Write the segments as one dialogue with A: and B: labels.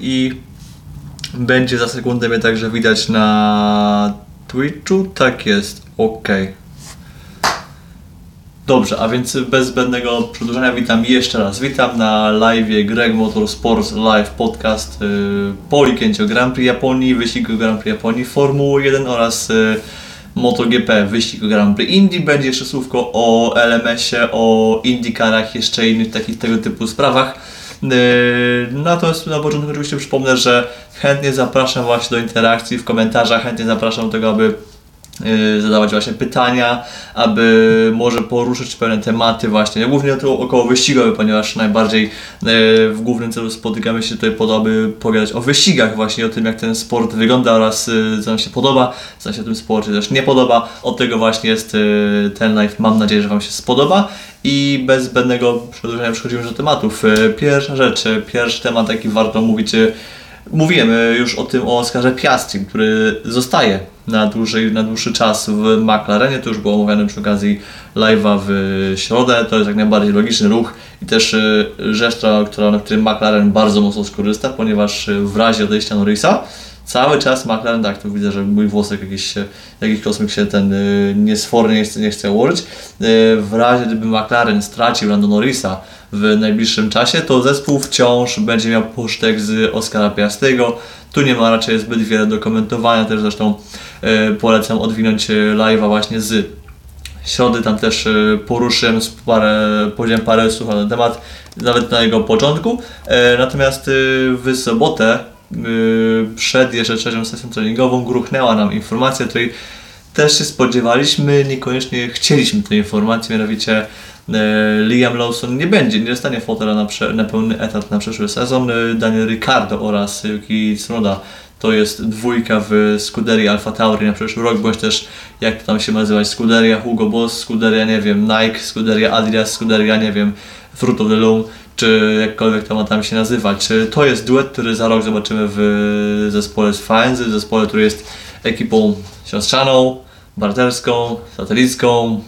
A: i będzie za sekundę mnie także widać na Twitchu. Tak jest, ok. Dobrze, a więc bez zbędnego przedłużenia witam jeszcze raz. Witam na live Greg Motorsports Live Podcast yy, po weekendzie Grand Prix Japonii, wyścigu Grand Prix Japonii Formuły 1 oraz yy, MotoGP, wyścigu Grand Prix Indy. Będzie jeszcze słówko o LMS-ie, o IndyCarach, jeszcze innych takich tego typu sprawach. Yy, Natomiast na początku oczywiście przypomnę, że chętnie zapraszam właśnie do interakcji w komentarzach, chętnie zapraszam do tego, aby zadawać właśnie pytania, aby może poruszyć pewne tematy właśnie, głównie to około wyścigowe, ponieważ najbardziej yy, w głównym celu spotykamy się tutaj po to, aby pogadać o wyścigach właśnie, o tym jak ten sport wygląda oraz yy, co nam się podoba, co nam się w tym sporcie też nie podoba. Od tego właśnie jest ten live, mam nadzieję, że Wam się spodoba. I bez zbędnego przedłużenia przechodzimy do tematów. Pierwsza rzecz, pierwszy temat, jaki warto mówić, Mówiłem y, już o tym o Oskarze Piastri, który zostaje na, dłużej, na dłuższy czas w McLarenie. To już było omawiane przy okazji live'a w środę. To jest jak najbardziej logiczny ruch i też y, rzecz, która, na którym McLaren bardzo mocno skorzysta, ponieważ y, w razie odejścia Norrisa cały czas McLaren, tak, tu widzę, że mój włosek jakiś, się- jakiś kosmyk się ten y, niesfornie nie chce, nie chce ułożyć. Y, w razie gdyby McLaren stracił Lando Norrisa w najbliższym czasie, to zespół wciąż będzie miał posztek z Oscara Piastriego. Tu nie ma raczej zbyt wiele do komentowania, też zresztą y, polecam odwinąć y, live'a właśnie z środy tam też y, poruszyłem parę, powiedziałem parę słów na temat, nawet na jego początku. E, Natomiast y, w sobotę, y, przed jeszcze trzecią sesją treningową, gruchnęła nam informacja, której też się spodziewaliśmy, niekoniecznie chcieliśmy tej informacji, mianowicie e, Liam Lawson nie będzie, nie dostanie fotela na, na pełny etat na przyszły sezon. E, Daniel Ricciardo oraz Yuki Tsunoda to jest dwójka w Scuderii Alfa Tauri na przyszły rok, bądź też jak to tam się nazywać, Scuderia Hugo Boss, Scuderia nie wiem, Nike, Scuderia Adidas, Scuderia nie wiem, Fruit of the Loom, czy jakkolwiek to ma tam się nazywać. Czy To jest duet, który za rok zobaczymy w zespole z Faenzy, w zespole, który jest ekipą siostrzaną, barterską, satelicką,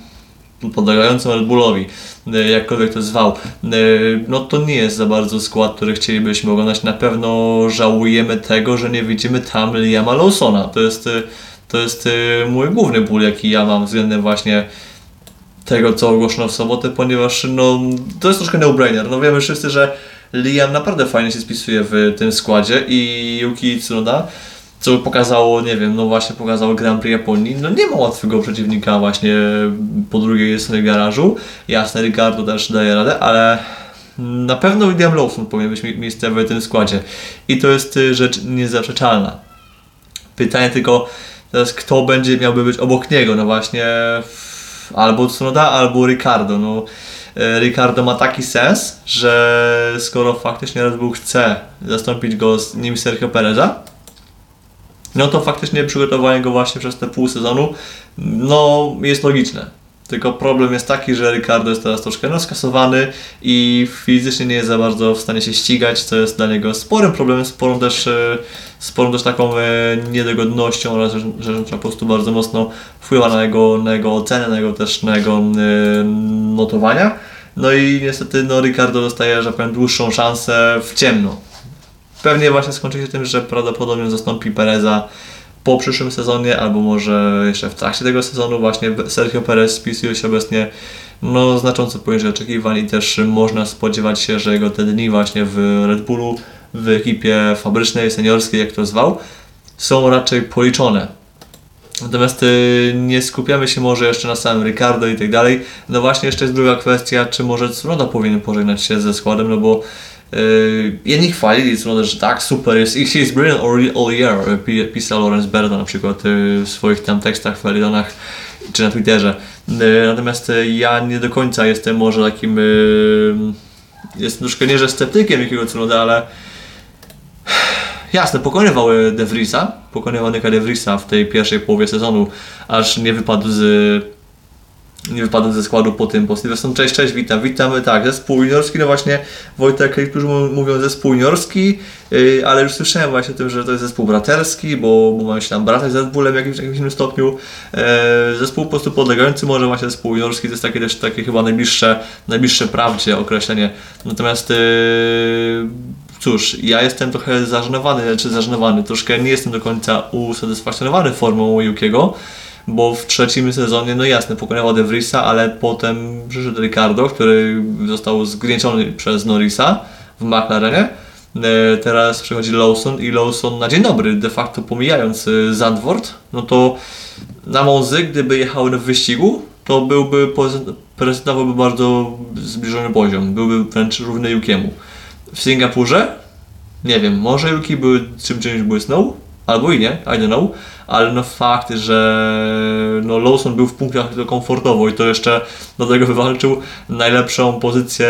A: podlegającą Red Bullowi, e, jakkolwiek to zwał, e, no to nie jest za bardzo skład, który chcielibyśmy oglądać. Na pewno żałujemy tego, że nie widzimy tam Liama Lawsona. To jest, e, to jest mój główny ból, jaki ja mam względem właśnie tego, co ogłoszono w sobotę, ponieważ no, to jest troszkę no-brainer. No wiemy wszyscy, że Liam naprawdę fajnie się spisuje w tym składzie i Yuki Tsunoda, co pokazało, nie wiem, no właśnie pokazało Grand Prix Japonii, no nie ma łatwego przeciwnika właśnie po drugiej stronie garażu. Jasne, Ricardo też daje radę, ale na pewno William Lawson powinien być mi- miejscowy w tym składzie. I to jest y, rzecz niezaprzeczalna. Pytanie tylko teraz, kto będzie miałby być obok niego, no właśnie albo Tsunoda, albo Ricardo. No, e, Ricardo ma taki sens, że skoro faktycznie Red Bull chce zastąpić go z nim Sergio Pereza, no to faktycznie przygotowanie go właśnie przez te pół sezonu, no jest logiczne. Tylko problem jest taki, że Ricardo jest teraz troszkę skasowany i fizycznie nie jest za bardzo w stanie się ścigać, co jest dla niego sporym problemem, sporą też, e, sporą też taką e, niedogodnością oraz że, że po prostu bardzo mocno wpływa na jego, na jego ocenę, na jego też na jego e, notowania. No i niestety no, Ricardo dostaje, że powiem, dłuższą szansę w ciemno. Pewnie właśnie skończy się tym, że prawdopodobnie zastąpi Pereza po przyszłym sezonie, albo może jeszcze w trakcie tego sezonu właśnie Sergio Perez spisuje się obecnie no, znacząco poniżej oczekiwań i też można spodziewać się, że jego te dni właśnie w Red Bullu, w ekipie fabrycznej, seniorskiej, jak to zwał, są raczej policzone. Natomiast y, nie skupiamy się może jeszcze na samym Ricardo i tak dalej. No właśnie jeszcze jest druga kwestia, czy może Tsunoda powinien pożegnać się ze składem, no bo jedni chwalili Tsunoda, że tak, super jest, he's brilliant all, all year, y, pi- pisał Lorenz Berda na przykład y, w swoich tam tekstach, w Elidonach czy na Twitterze. Y, natomiast y, ja nie do końca jestem może takim, y, jestem troszkę nie, że sceptykiem jakiego Tsunoda, ale Jasne, pokonywał De Vriesa, pokonywał Nika De Vriesa w tej pierwszej połowie sezonu, aż nie wypadł z nie wypadł ze składu po tym, po Silverstone. Cześć, cześć, witam, witamy. Tak, zespół juniorski, no właśnie Wojtek, niektórzy mu- mówią zespół juniorski, yy, ale już słyszałem właśnie o tym, że to jest zespół braterski, bo, bo się tam bratać z Red w jakimś, jakimś innym stopniu. Yy, zespół po prostu podlegający może właśnie zespół juniorski, to jest takie też takie chyba najbliższe, najbliższe prawdzie określenie. Natomiast yy, cóż, ja jestem trochę zażenowany, czy zażenowany, troszkę nie jestem do końca usatysfakcjonowany formą Yukiego, bo w trzecim sezonie, no jasne, pokonał De Vriesa, ale potem przyszedł Ricardo, który został zgnieciony przez Norrisa w McLarenie. E, Teraz przychodzi Lawson i Lawson na dzień dobry, de facto pomijając e, Zandvoort, no to na Monzy, gdyby jechał w wyścigu, to byłby, prezentowałby bardzo zbliżony poziom, byłby wręcz równy Yukiemu. W Singapurze, nie wiem, może Yuki by czym czymś błysnął, albo i nie, I don't know, ale no fakt, że no Lawson był w punktach to komfortowo i to jeszcze do tego wywalczył najlepszą pozycję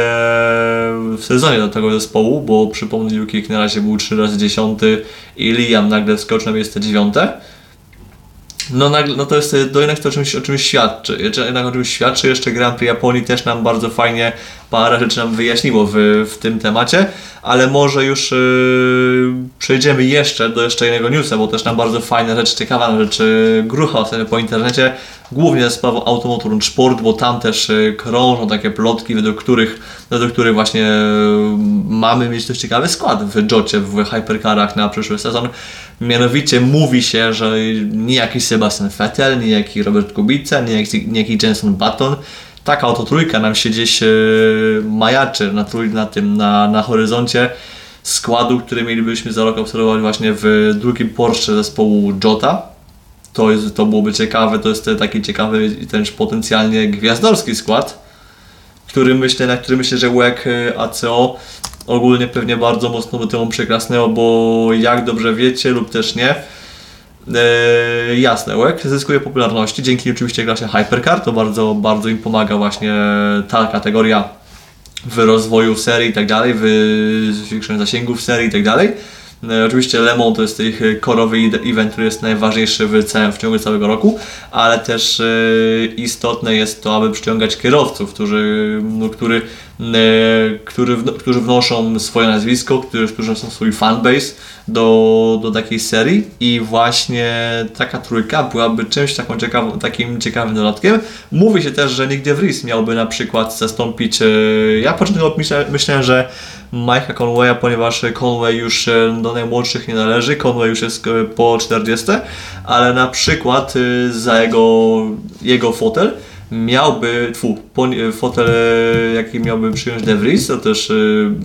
A: w sezonie do tego zespołu, bo przypomnę Yuki na razie był 3 razy 10 i Liam nagle wskoczył na miejsce 9. No, no to jest to jednak to o czymś, o czymś świadczy. Jednak o czymś świadczy. Jeszcze Grand Prix Japonii też nam bardzo fajnie parę rzeczy nam wyjaśniło w, w tym temacie, ale może już yy, przejdziemy jeszcze do jeszcze jednego newsa, bo też nam bardzo fajna rzecz, ciekawa rzecz yy, grucha ostatnio po internecie, głównie ze sprawą Automotor Sport, bo tam też yy, krążą takie plotki, według których, według których właśnie yy, mamy mieć dość ciekawy skład w Jocie, w Hypercarach na przyszły sezon. Mianowicie mówi się, że niejaki Sebastian Vettel, niejaki Robert Kubica, niejaki, niejaki Jenson Button, taka oto trójka nam się gdzieś e, majaczy na, trój, na tym, na, na horyzoncie składu, który mielibyśmy za rok obserwować właśnie w drugim Porsche zespołu Jota. To, jest, to byłoby ciekawe, to jest taki ciekawy i też potencjalnie gwiazdorski skład, który myślę, na który myślę, że WEC e, ACO ogólnie pewnie bardzo mocno by temu przyklasnęło, bo jak dobrze wiecie lub też nie, e, jasne, WEC zyskuje popularności dzięki oczywiście klasie Hypercar, to bardzo, bardzo im pomaga właśnie ta kategoria w rozwoju serii i tak dalej, w zwiększeniu zasięgów serii i tak dalej. E, Oczywiście Le Mans to jest ich korowy ide- event, który jest najważniejszy w, całym, w ciągu całego roku, ale też e, istotne jest to, aby przyciągać kierowców, którzy, który, e, który, którzy wnoszą swoje nazwisko, którzy, którzy swój fanbase do, do takiej serii i właśnie taka trójka byłaby czymś taką ciekawą, takim ciekawym dodatkiem. Mówi się też, że nigdzie Vries miałby na przykład zastąpić, e, ja początkowo myślałem, że Mike'a Conwaya, ponieważ Conway już e, do najmłodszych nie należy, Conway już jest e, po 40, ale na przykład e, za jego, jego fotel miałby, tfu, fotel jaki miałby przyjąć De Vries, to też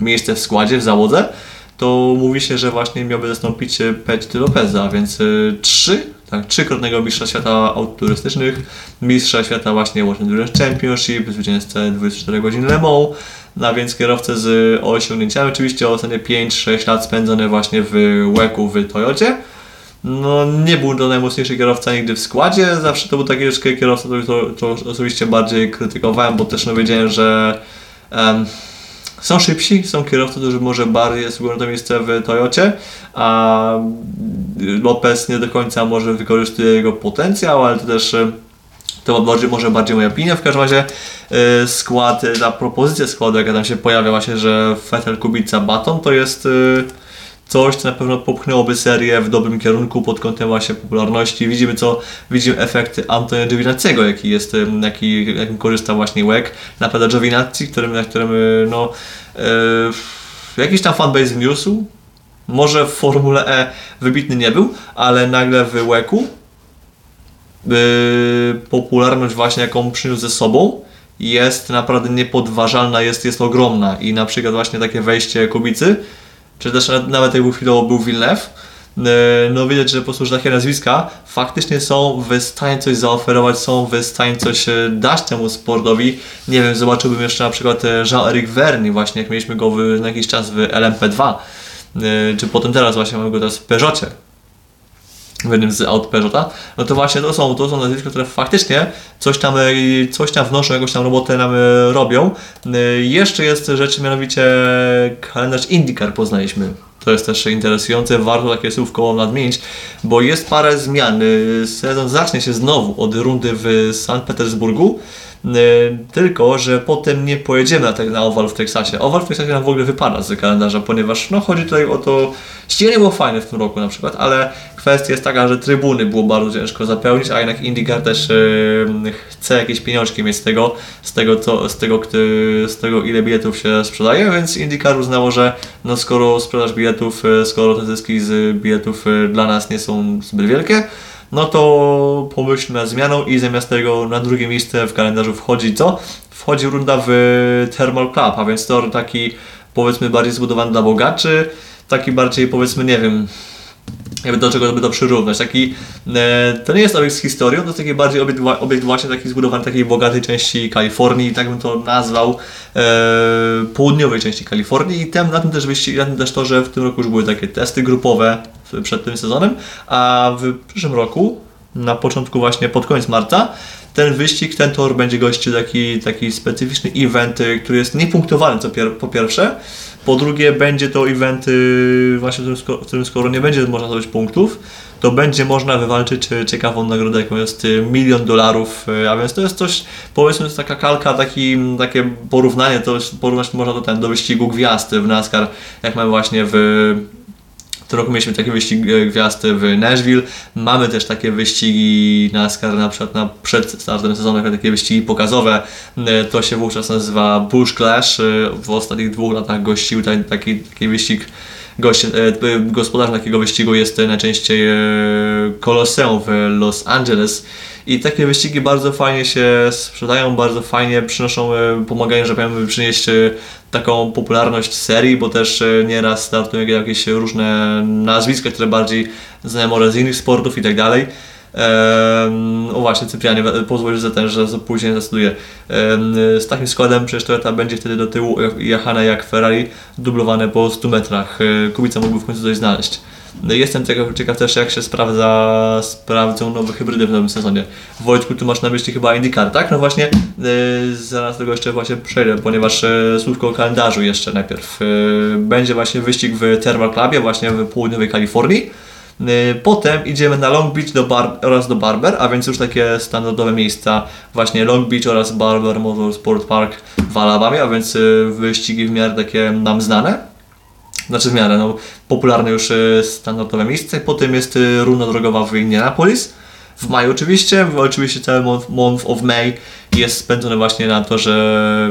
A: miejsce w składzie, w załodze, to mówi się, że właśnie miałby zastąpić Petit Lopeza, więc trzy, tak, trzykrotnego mistrza świata aut turystycznych, mistrza świata właśnie World Endurance Championship, zwycięzcę 24 godzin Le Mans, a więc kierowcę z osiągnięciami, oczywiście ostatnie 5-6 lat spędzone właśnie w WEC-u w Toyocie. No nie był to najmocniejszy kierowca nigdy w składzie, zawsze to był taki kierowca, to, to, to osobiście bardziej krytykowałem, bo też no wiedziałem, że em, są szybsi, są kierowcy, którzy może bardziej zasługują na miejsce w Toyocie, a Lopez nie do końca może wykorzystuje jego potencjał, ale to też e, to bardziej, może bardziej moja opinia. W każdym razie e, skład, e, ta propozycja składu, jaka tam się pojawia właśnie, że Vettel, Kubica, Baton, to jest e, coś, co na pewno popchnęłoby serię w dobrym kierunku pod kątem właśnie popularności. Widzimy co, widzimy efekt Antonio Giovinazziego, jaki jest, jaki, jakim korzysta właśnie WEC. Naprawdę Giovinazzi, którym, na którym e, no, e, jakiś tam fanbase wniósł. Może w Formule E wybitny nie był, ale nagle w y, popularność właśnie jaką przyniósł ze sobą jest naprawdę niepodważalna, jest, jest ogromna i na przykład właśnie takie wejście Kubicy, czy też nawet- jakby chwilowo był Villeneuve, y, no widać, że po prostu że takie nazwiska faktycznie są w stanie coś zaoferować, są w stanie coś e, dać temu sportowi. Nie wiem, zobaczyłbym jeszcze na przykład e, Jean-Éric Verny właśnie, jak mieliśmy go w, na jakiś czas w LMP2, y, czy potem teraz właśnie mamy go teraz w Peugeotie w jednym z aut Peugeota, no to właśnie to są, to są nazwiska, które faktycznie coś tam, e, coś tam wnoszą, jakąś tam robotę nam e, robią. E, Jeszcze jest rzecz, mianowicie kalendarz IndyCar poznaliśmy. To jest też interesujące, warto takie słówko nadmienić, bo jest parę zmian. Sezon zacznie się znowu od rundy w Sankt Petersburgu. Tylko, że potem nie pojedziemy na, te, na Oval w Teksasie. Oval w Teksasie nam w ogóle wypada z kalendarza, ponieważ no, chodzi tutaj o to, ściganie było fajne w tym roku na przykład, ale kwestia jest taka, że trybuny było bardzo ciężko zapełnić, a jednak IndyCar też yy, chce jakieś pieniążki mieć z tego, z tego, co, z tego, z tego ile biletów się sprzedaje, więc IndyCar uznało, że no, skoro sprzedaż biletów, skoro te zyski z biletów dla nas nie są zbyt wielkie, no to pomyślmy nad zmianą i zamiast tego na drugie miejsce w kalendarzu wchodzi co? Wchodzi runda w Thermal Club, a więc to taki powiedzmy bardziej zbudowany dla bogaczy, taki bardziej powiedzmy, nie wiem, jakby do czego by to przyrównać. Taki, e, to nie jest obiekt z historią, to jest taki bardziej obiekt, obiekt właśnie taki zbudowany w takiej bogatej części Kalifornii, tak bym to nazwał, e, południowej części Kalifornii i tem, na, tym też wyścig, na tym też to, że w tym roku już były takie testy grupowe przed tym sezonem, a w przyszłym roku, na początku właśnie, pod koniec marca, ten wyścig, ten tor będzie gościł taki, taki specyficzny event, który jest niepunktowany co pier po pierwsze, po drugie będzie to event właśnie, w którym, w którym skoro nie będzie można zdobyć punktów, to będzie można wywalczyć e, ciekawą nagrodę, jaką jest milion dolarów, a więc to jest coś, powiedzmy, to jest taka kalka, taki, takie porównanie, to porównać można do, ten, do wyścigu gwiazd w NASCAR, jak mamy właśnie w w tym roku mieliśmy taki wyścig gwiazd w Nashville. Mamy też takie wyścigi NASCAR na przykład na przed startem sezonu, takie wyścigi pokazowe. To się wówczas nazywa Bush Clash. W ostatnich dwóch latach gościł taki, taki wyścig gospodarzem takiego wyścigu jest najczęściej Colosseum w Los Angeles. I takie wyścigi bardzo fajnie się sprzedają, bardzo fajnie przynoszą, pomagają, żeby przynieść taką popularność serii, bo też e, nieraz startują jakieś różne nazwiska, które bardziej znajome z innych sportów i tak dalej. o właśnie, Cyprianie, pozwól, że ten, że później zdecyduję. z takim składem przecież Toyota będzie wtedy do tyłu jechane jak Ferrari, dublowane po 100 metrach. E, Kubica mógłby w końcu coś znaleźć. No jestem ciekaw, ciekaw też jak się sprawdza, sprawdzą nowe hybrydy w nowym sezonie. Wojtku, tu masz na myśli chyba IndyCar, tak? No właśnie, yy, zaraz tego jeszcze właśnie przejdę, ponieważ yy, słówko o kalendarzu jeszcze najpierw. Yy, będzie właśnie wyścig w Thermal Clubie, właśnie w południowej Kalifornii. Potem idziemy na Long Beach do Bar oraz do Barber, a więc już takie standardowe miejsca, właśnie Long Beach oraz Barber Motorsport Park w Alabamie, a więc wyścigi w miarę takie nam znane znaczy w miarę no, popularne już e, standardowe miejsce. Potem jest e, runda drogowa w Indianapolis. W maju oczywiście, oczywiście cały month, of May jest spędzony właśnie na torze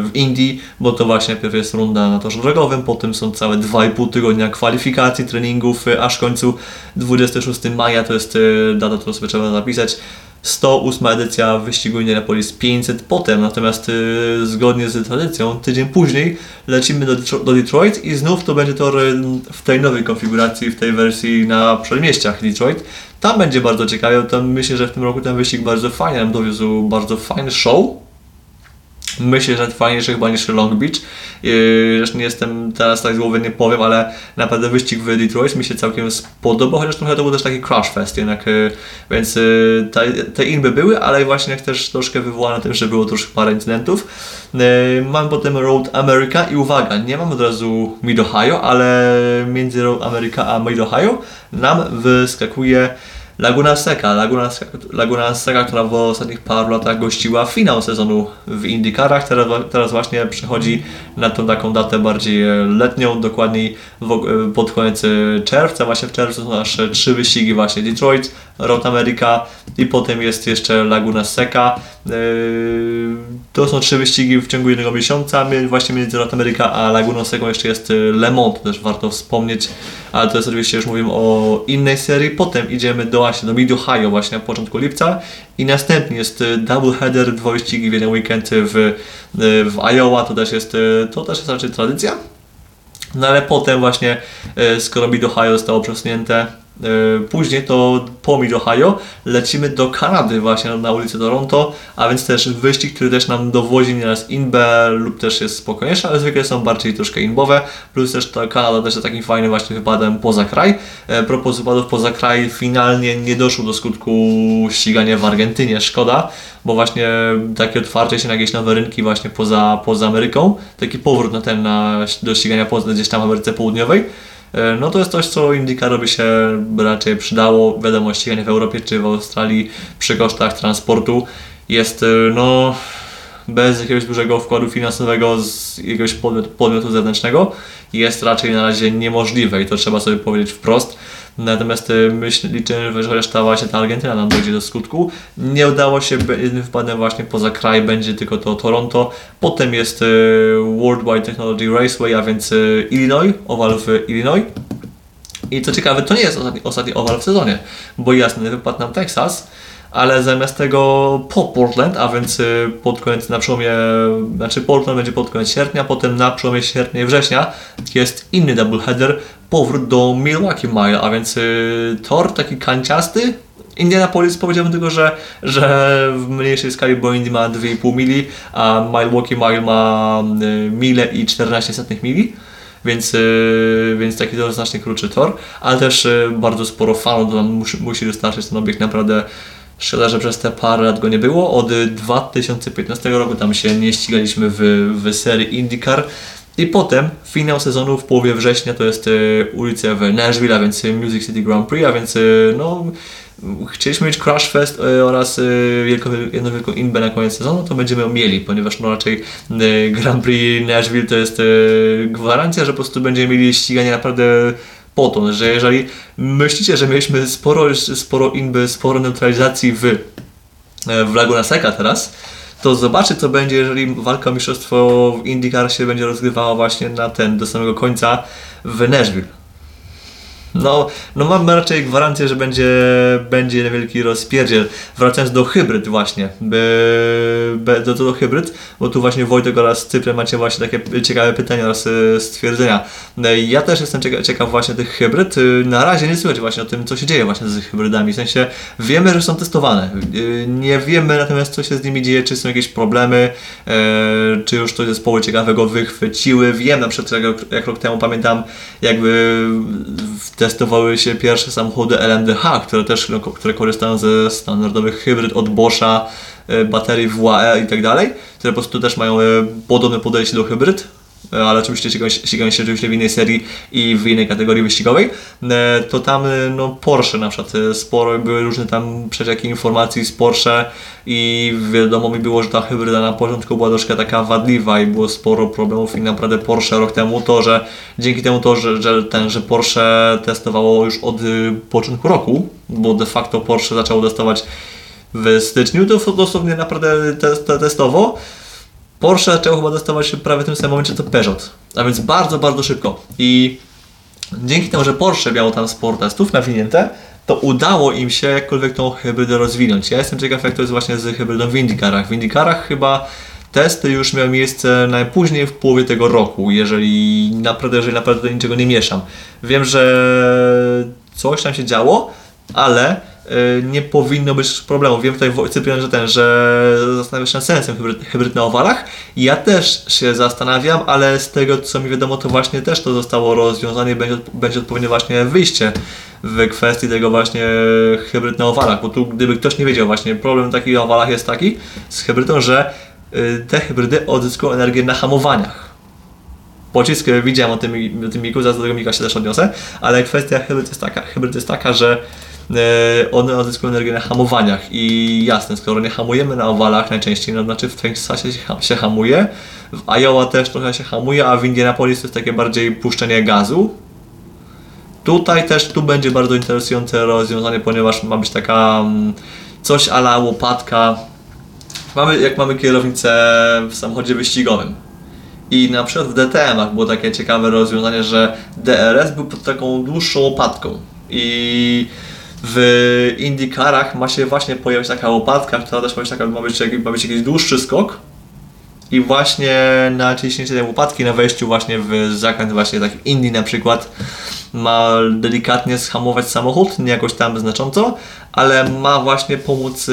A: w Indii, bo to właśnie najpierw jest runda na torze drogowym, potem są całe 2,5 tygodnia kwalifikacji, treningów, e, aż w końcu 26 maja to jest data, którą sobie trzeba zapisać. 108 edycja wyścigu Indianapolis 500 potem, natomiast y, zgodnie z tradycją, tydzień później lecimy do, do, Detroit i znów to będzie tor y, w tej nowej konfiguracji, w tej wersji na przedmieściach Detroit. Tam będzie bardzo ciekawie, tam myślę, że w tym roku ten wyścig bardzo fajnie nam dowiózł, bardzo fajny show, Myślę, że fajniejszy chyba niż Long Beach. Zresztą nie jestem teraz tak z głowy nie powiem, ale naprawdę wyścig w Detroit mi się całkiem spodobał, chociaż trochę to był też taki crash fest jednak, y, więc y, te, te inby były, ale właśnie też troszkę wywołane tym, że było troszkę parę incydentów. Mam potem Road America i uwaga, nie mam od razu Mid Ohio, ale między Road America a Mid Ohio nam wyskakuje Laguna Seca, Laguna, Laguna Seca, która w ostatnich paru latach gościła finał sezonu w IndyCarach, teraz, teraz właśnie przechodzi na tą taką datę bardziej letnią, dokładniej pod koniec czerwca, właśnie w czerwcu są nasze trzy wyścigi właśnie Detroit, Road America i potem jest jeszcze Laguna Seca. Yy, to są trzy wyścigi w ciągu jednego miesiąca, właśnie między Road America a Laguną Seca jeszcze jest Le Mans, też warto wspomnieć, ale to jest oczywiście już mówimy o innej serii. Potem idziemy do właśnie do Mid Ohio właśnie na początku lipca i następnie jest double header, dwa wyścigi w jeden weekend w, w Iowa, to też jest, to też jest raczej tradycja. No ale potem właśnie, skoro Mid Ohio zostało przesunięte później to po Ohio. Lecimy do Kanady właśnie na ulicę Toronto, a więc też wyścig, który też nam dowozi nieraz inbę lub też jest spokojniejszy, ale zwykle są bardziej troszkę inbowe, plus też ta Kanada też jest takim fajnym właśnie wypadem poza kraj. E, propos wypadów poza kraj, finalnie nie doszło do skutku ścigania w Argentynie, szkoda, bo właśnie takie otwarcie się na jakieś nowe rynki właśnie poza, poza Ameryką, taki powrót na ten na, do ścigania poza, gdzieś tam w Ameryce Południowej, E, no to jest coś, co IndyCarowi się raczej przydało. Wiadomo, ściganie w Europie czy w Australii przy kosztach transportu jest e, no bez jakiegoś dużego wkładu finansowego z jakiegoś podmiotu, podmiotu zewnętrznego jest raczej na razie niemożliwe i to trzeba sobie powiedzieć wprost. Natomiast y, myśl, liczę, że chociaż ta właśnie ta Argentyna nam dojdzie do skutku. Nie udało się, jednym wpadem właśnie poza kraj będzie tylko to Toronto. Potem jest y, Worldwide Technology Raceway, a więc y, Illinois, owal w Illinois. I co ciekawe, to nie jest ostatni, ostatni owal w sezonie, bo jasny wypadł nam Texas, ale zamiast tego po Portland, a więc pod koniec, na przełomie, znaczy Portland będzie pod koniec sierpnia, potem na przełomie sierpnia i września jest inny doubleheader, powrót do Milwaukee Mile, a więc y, tor taki kanciasty, Indianapolis powiedziałbym tylko, że, że w mniejszej skali, bo Indy ma 2,5 mili, a Milwaukee Mile ma y, mile i 14 setnych mili więc, yy, więc taki to znacznie krótszy tor, ale też bardzo sporo fanów musi, musi dostarczyć ten obiekt naprawdę Szkoda, że przez te parę lat go nie było. Od 2015 roku tam się nie ścigaliśmy w, w serii IndyCar. I potem finał sezonu w połowie września to jest y, ulica w Nashville, a więc Music City Grand Prix, a więc y, no, chcieliśmy mieć Crash Fest oraz wielką, jedną wielką inbę na koniec sezonu, to będziemy ją mieli, ponieważ no raczej Grand Prix Nashville to jest gwarancja, że po prostu będziemy mieli ściganie naprawdę po to, że jeżeli myślicie, że mieliśmy sporo, sporo inby, sporo neutralizacji w, e, w Laguna Seca teraz, to zobaczcie co będzie, jeżeli walka o mistrzostwo w IndyCar się będzie rozgrywała właśnie na ten, do samego końca w Nashville. No, no mam raczej gwarancję, że będzie, będzie niewielki rozpierdziel. Wracając do hybryd właśnie, by, by, do, do hybryd, bo tu właśnie Wojtek oraz Cyprian macie właśnie takie ciekawe pytania oraz e, stwierdzenia. No ja też jestem ciekaw, ciekaw właśnie tych hybryd. Y, na razie nie słychać właśnie o tym, co się dzieje właśnie z hybrydami. W sensie wiemy, że są testowane. Y, nie wiemy natomiast, co się z nimi dzieje, czy są jakieś problemy, e, czy już to zespoły ciekawego wychwyciły. Wiem na przykład, jak, jak rok temu pamiętam, jakby w testowały się pierwsze samochody LMDH, które też które korzystają ze standardowych hybryd od Boscha, e, baterii WAE i tak dalej, które po prostu też mają e, podobne podejście do hybryd, ale oczywiście ścigają się, oczywiście w innej serii i w innej kategorii wyścigowej, to tam no, Porsche na przykład, sporo były różne tam przecieki informacji z Porsche i wiadomo mi było, że ta hybryda na początku była troszkę taka wadliwa i było sporo problemów i naprawdę Porsche rok temu to, że dzięki temu to, że, że, ten, że Porsche testowało już od początku roku, bo de facto Porsche zaczęło testować w styczniu, to dosłownie naprawdę test, testowo, Porsche zaczęło chyba testować prawie w tym samym momencie co Peugeot, a więc bardzo, bardzo szybko i dzięki temu, że Porsche miało tam sporo testów nawinięte, to udało im się jakkolwiek tą hybrydę rozwinąć. Ja jestem ciekaw, jak to jest właśnie z hybrydą w IndyCarach. W IndyCarach chyba testy już miały miejsce najpóźniej w połowie tego roku, jeżeli naprawdę, jeżeli naprawdę niczego nie mieszam. Wiem, że coś tam się działo, ale nie powinno być problemu. Wiem tutaj Cyprian, że ten, że zastanawiasz się nad sensem hybryd, hybryd na owalach. Ja też się zastanawiam, ale z tego co mi wiadomo, to właśnie też to zostało rozwiązane i będzie, będzie odpowiednie właśnie wyjście w kwestii tego właśnie hybryd na owalach, bo tu gdyby ktoś nie wiedział właśnie, problem taki na owalach jest taki z hybrydą, że y, te hybrydy odzyskują energię na hamowaniach. Pocisk, y, widziałem o tym, o tym miku, zaraz do tego mika się też odniosę, ale kwestia hybryd jest taka, hybryd jest taka, że y, one odzyskują energię na hamowaniach i jasne, skoro nie hamujemy na owalach najczęściej, no znaczy w Teksasie się, się hamuje, w Iowa też trochę się hamuje, a w Indianapolis to jest takie bardziej puszczenie gazu, Tutaj też tu będzie bardzo interesujące rozwiązanie, ponieważ ma być taka mm, coś ala łopatka. Mamy, jak mamy kierownicę w samochodzie wyścigowym. I na przykład w DTM-ach było takie ciekawe rozwiązanie, że DRS był pod taką dłuższą łopatką. I w IndyCarach ma się właśnie pojawić taka łopatka, która też ma być, taka, ma być, ma być jakiś dłuższy skok. I właśnie naciśnięcie tej łopatki na wejściu właśnie w zakręt właśnie taki Indy na przykład ma delikatnie schamować samochód, nie jakoś tam znacząco, ale ma właśnie pomóc,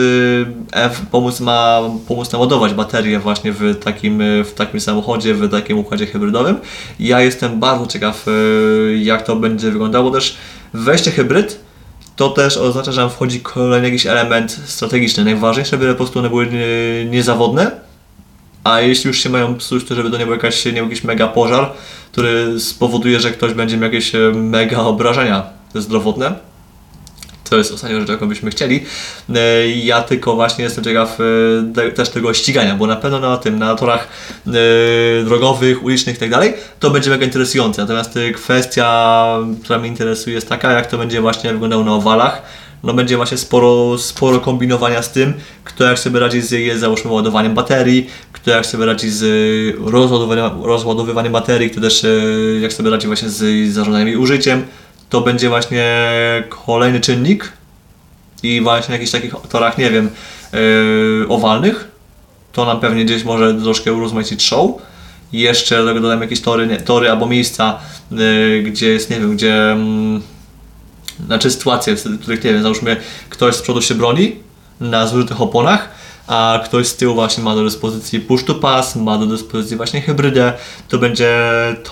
A: F, pomóc ma pomóc naładować baterię właśnie w takim, w takim samochodzie, w takim układzie hybrydowym. Ja jestem bardzo ciekaw, y, jak to będzie wyglądało. Też wejście hybryd to też oznacza, że tam wchodzi kolejny jakiś element strategiczny. Najważniejsze, żeby po prostu one były niezawodne, a jeśli już się mają psuć, to żeby to nie był jakaś, nie jakiś mega pożar, który spowoduje, że ktoś będzie miał jakieś e, mega obrażenia zdrowotne. To jest ostatnia rzecz, jaką byśmy chcieli. E, Ja tylko właśnie jestem ciekaw e, te- też tego ścigania, bo na pewno na tym, na torach e, drogowych, ulicznych i tak to będzie mega interesujące. Natomiast kwestia, która mnie interesuje jest taka, jak to będzie właśnie wyglądało na owalach. No będzie właśnie sporo, sporo kombinowania z tym, kto jak sobie radzi z załóżmy ładowaniem baterii, kto jak sobie radzi z rozładowywaniem, rozładowywaniem baterii, kto też jak sobie radzi właśnie z zarządzaniem jej użyciem. To będzie właśnie kolejny czynnik, i właśnie na jakichś takich torach, nie wiem, yy, owalnych, to nam pewnie gdzieś może troszkę urozmaicić show. I jeszcze dodam jakieś tory, nie, tory albo miejsca, yy, gdzie jest, nie wiem, gdzie... Mm, znaczy sytuacje, w których, nie wiem, załóżmy ktoś z przodu się broni na zużytych oponach, a ktoś z tyłu właśnie ma do dyspozycji push to pass, ma do dyspozycji właśnie hybrydę, to będzie,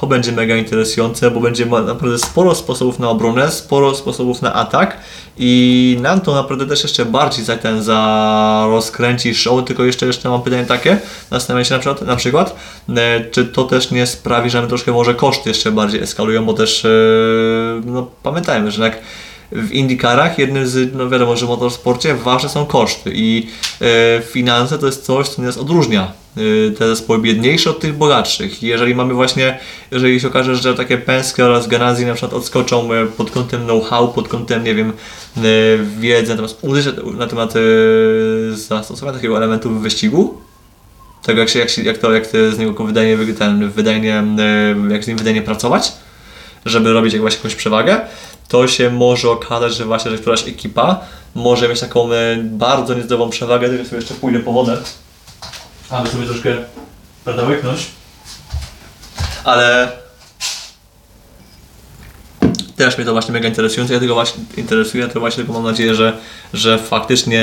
A: to będzie mega interesujące, bo będzie naprawdę sporo sposobów na obronę, sporo sposobów na atak i nam to naprawdę też jeszcze bardziej za ten za rozkręci show, tylko jeszcze, jeszcze mam pytanie takie, zastanawiam się na przykład, na przykład e, czy to też nie sprawi, że nam troszkę może koszty jeszcze bardziej eskalują, bo też e, no, pamiętajmy, że jak w IndyCarach jednym z, no wiadomo, że w motorsporcie ważne są koszty i e, finanse to jest coś, co nas odróżnia. E, te zespoły biedniejsze od tych bogatszych. Jeżeli mamy właśnie, jeżeli się okaże, że takie Penske oraz Ganassi na przykład odskoczą e, pod kątem know-how, pod kątem, nie wiem, e, wiedzy na temat, na temat e, zastosowania takiego elementu w wyścigu, tego jak, się, jak, się, jak to, jak to z niego wydajnie, wy- ten, wydajnie, e, jak z nim wydajnie pracować, żeby robić jakąś przewagę, to się może okazać, że właśnie, że któraś ekipa może mieć taką e, bardzo niezdrową przewagę, tylko sobie jeszcze pójdę po wodę, aby sobie troszkę prawda, łyknąć. Ale też mnie to właśnie mega interesujące, ja tego właśnie interesuje, to właśnie tylko mam nadzieję, że, że faktycznie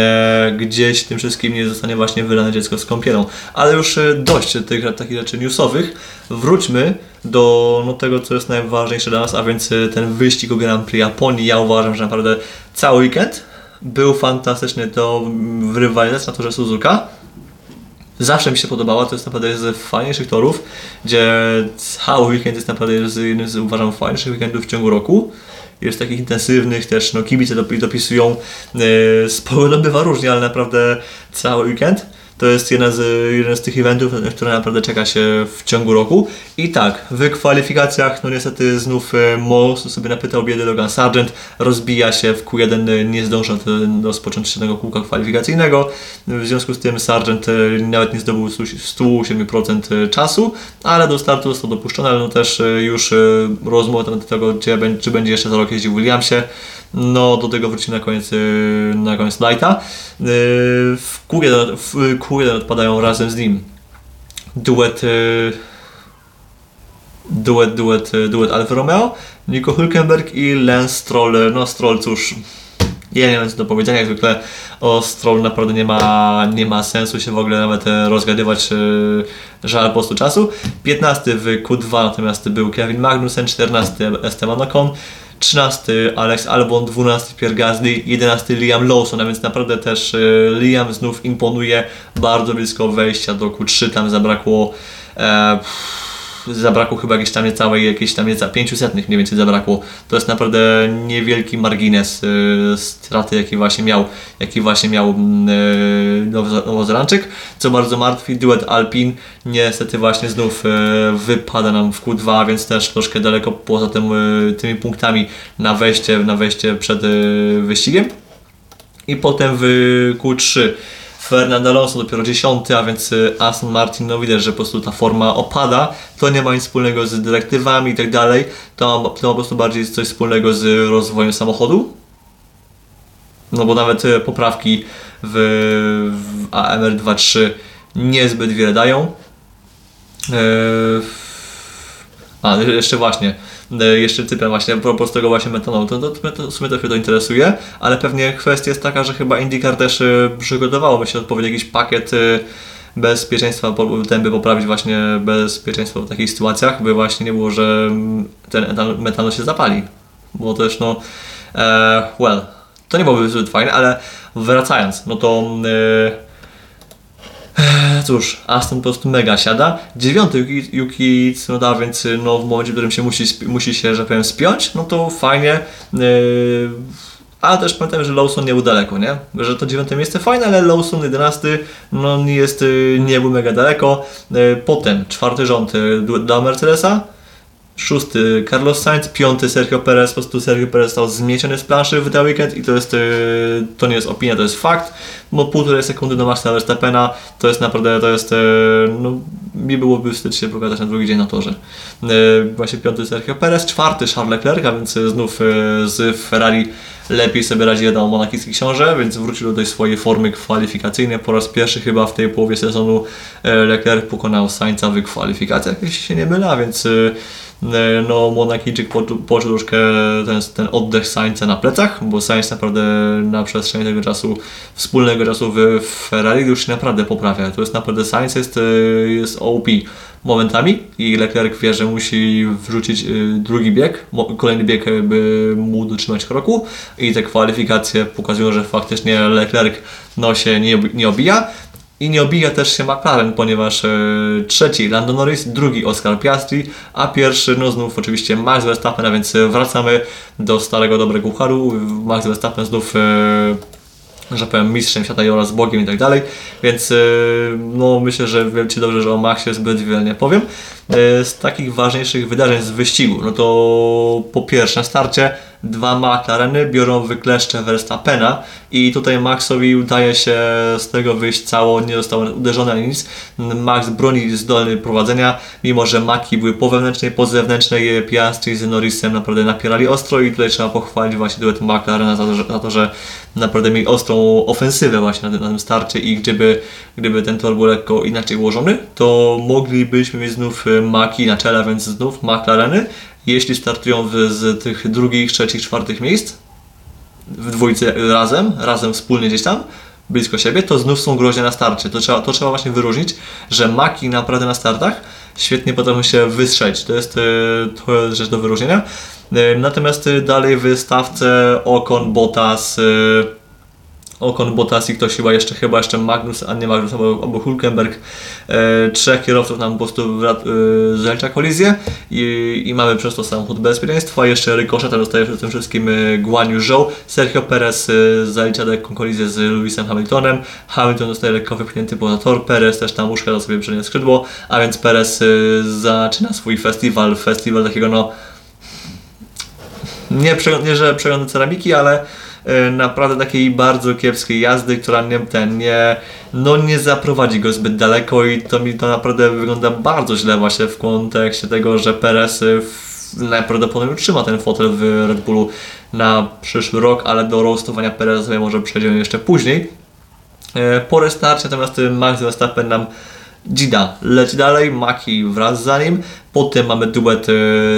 A: gdzieś tym wszystkim nie zostanie właśnie wylane dziecko z kąpielą. Ale już e, dość tych takich rzeczy newsowych. Wróćmy do no, tego, co jest najważniejsze dla nas, a więc e, ten wyścig o Grand Prix Japonii. Ja uważam, że naprawdę cały weekend był fantastyczny do w rywalizacji na torze Suzuka. Zawsze mi się podobała, to jest naprawdę jeden z fajniejszych torów, gdzie cały weekend jest naprawdę jednym z, uważam, fajniejszych weekendów w ciągu roku. Jest takich intensywnych też, no kibice dopi- dopisują, yy, sporo bywa różnie, ale naprawdę cały weekend to jest jeden z, jeden z tych eventów, które naprawdę czeka się w ciągu roku. I tak, w kwalifikacjach, no niestety znów e, Moss sobie napytał biedy Logan Sargent, rozbija się w Q1, e, nie zdąża do- rozpocząć żadnego kółka kwalifikacyjnego. W związku z tym Sargent e, nawet nie zdobył 107% czasu, ale do startu został dopuszczony, ale no też już rozmowa na temat tego, gdzie, czy będzie jeszcze za rok jeździł w Williamsie. No, do tego wrócimy na koniec, e, na koniec lighta. E, W Q1, w Q1 odpadają razem z nim duet e, duet, duet, e, duet Alfa Romeo, Nico Hülkenberg i Lance Stroll. No Stroll cóż, ja nie wiem co do powiedzenia, jak zwykle o Stroll naprawdę nie ma, nie ma sensu się w ogóle nawet e, rozgadywać, e, żal po prostu czasu. 15 w Q2 natomiast był Kevin Magnussen, 14 Esteban Ocon, 13 Alex Albon, 12 Pierre Gasly, 11 Liam Lawson, a więc naprawdę też e, Liam znów imponuje bardzo blisko wejścia do Q3, tam zabrakło e, zabrakło chyba jakieś tam niecałej, jakieś tam nieca 500 mniej więcej zabrakło. To jest naprawdę niewielki margines y, straty, jaki właśnie miał, jaki właśnie miał mm, y, Nowo- Nowozelandczyk. Co bardzo martwi, duet Alpin niestety właśnie znów y, wypada nam w Q2, więc też troszkę daleko poza tym, y, tymi punktami na wejście, na wejście przed wyścigiem. I potem w Q3 Fernando Alonso dopiero 10, a więc y, Aston Martin, no widać, że po prostu ta forma opada. To nie ma nic wspólnego z dyrektywami i tak dalej. To to po prostu bardziej coś wspólnego z rozwojem samochodu. No bo nawet y, poprawki w, w AMR 2.3 niezbyt wiele dają. Yy, a, jeszcze właśnie, e, jeszcze Cyprian właśnie, a propos tego właśnie metanolu, to, to, to, w sumie trochę to interesuje, ale pewnie kwestia jest taka, że chyba IndyCar też e, przygotowało, myślę, odpowiedni jakiś pakiet e, bezpieczeństwa, po- ten by poprawić właśnie bezpieczeństwo w takich sytuacjach, by właśnie nie było, że mm, ten etan- metanol się zapali, bo też no, well, to nie byłoby zbyt fajne, ale wracając, no to e, Cóż, Aston po prostu mega siada. Dziewiąty Yuki, Yuki Tsunoda, więc y, no, w momencie, w którym się musi, musi się, że powiem, spiąć, no to fajnie. Yy, Ale też pamiętam, że Lawson nie był daleko, nie? Że to dziewiąte miejsce fajne, ale Lawson 11 no jest, y, nie był mega daleko. Y, Potem czwarty rząd y, dla Mercedesa, szósty Carlos Sainz, piąty Sergio Perez, po prostu Sergio Perez został zmieciony z planszy w ten weekend i to jest, yy, to nie jest opinia, to jest fakt, bo półtorej sekundy do Maxa Verstappena to jest naprawdę, to jest, yy, no mi byłoby wstyd się pokazać na drugi dzień na torze. Yy, właśnie piąty Sergio Perez, czwarty Charles Leclerc, a więc znów z Ferrari lepiej sobie radzi jeden monakijski książę, więc wrócił do tej swojej formy kwalifikacyjnej. Po raz pierwszy chyba w tej połowie sezonu Leclerc pokonał Sainza w kwalifikacjach, jeśli się nie mylę, a więc E, no Monakijczyk poczuł troszkę ten, ten oddech Sainza na plecach, bo Sainz naprawdę na przestrzeni tego czasu, wspólnego czasu w Ferrari już się naprawdę poprawia. To jest naprawdę Sainz jest, e, jest OP momentami i Leclerc wie, że musi wrzucić e, drugi bieg, kolejny bieg, by mu dotrzymać kroku i te kwalifikacje pokazują, że faktycznie Leclerc no, się nie, nie obija. I nie obija też się McLaren, ponieważ e, trzeci Lando Norris, drugi Oscar Piastri, a pierwszy no znów oczywiście Max Verstappen, a więc wracamy do starego dobrego pucharu. Max Verstappen znów e, że powiem, mistrzem świata i oraz Bogiem i tak dalej, więc e, no myślę, że wiecie dobrze, że o Maxie zbyt wiele nie powiem. E, z takich ważniejszych wydarzeń z wyścigu, no to po pierwsze na starcie dwa McLareny biorą wykleszcze Verstappena i tutaj Maxowi udaje się z tego wyjść cało, nie został uderzony ani nic. Max broni zdolny prowadzenia, mimo że Maki były po wewnętrznej, po zewnętrznej, Piastri z Norrisem naprawdę napierali ostro i tutaj trzeba pochwalić właśnie duet McLarena za to, że, za to, że naprawdę mieli ostrą ofensywę właśnie na, na tym starcie i gdyby, gdyby ten tor był lekko inaczej ułożony, to moglibyśmy mieć znów Maki na czele, więc znów McLareny jeśli startują z tych drugich, trzecich, czwartych miejsc w dwójce razem, razem wspólnie gdzieś tam, blisko siebie, to znów są groźne na starcie. To trzeba, to trzeba właśnie wyróżnić, że maki naprawdę na startach świetnie potrafią się wystrzelić. To jest, e, to jest rzecz do wyróżnienia. E, natomiast e, dalej w stawce Ocon, Bottas, Okon, Bottas i ktoś chyba jeszcze, chyba jeszcze Magnus, a nie Magnus, albo, albo Hulkenberg. E, trzech kierowców nam po prostu e, zalicza kolizję i, i mamy przez to samochód bezpieczeństwa. Jeszcze Ricochet dostaje przede tym wszystkim e, Guan Yu Zhou. Sergio Perez e, zalicza lekką kolizję z Lewisem Hamiltonem. Hamilton dostaje lekko wypchnięty poza tor. Perez też tam uszkadza sobie przednie skrzydło, a więc Perez e, zaczyna swój festiwal, festiwal takiego no nie, nie że przeglądu ceramiki, ale naprawdę takiej bardzo kiepskiej jazdy, która nie, ten, nie, no nie zaprowadzi go zbyt daleko i to mi to naprawdę wygląda bardzo źle właśnie w kontekście tego, że Perez najprawdopodobniej utrzyma ten fotel w Red Bullu na przyszły rok, ale do roastowania Pereza sobie może przejdziemy jeszcze później. E, po restarcie natomiast Max Verstappen nam Gida leci dalej, Maki wraz za nim. Potem mamy duet, e,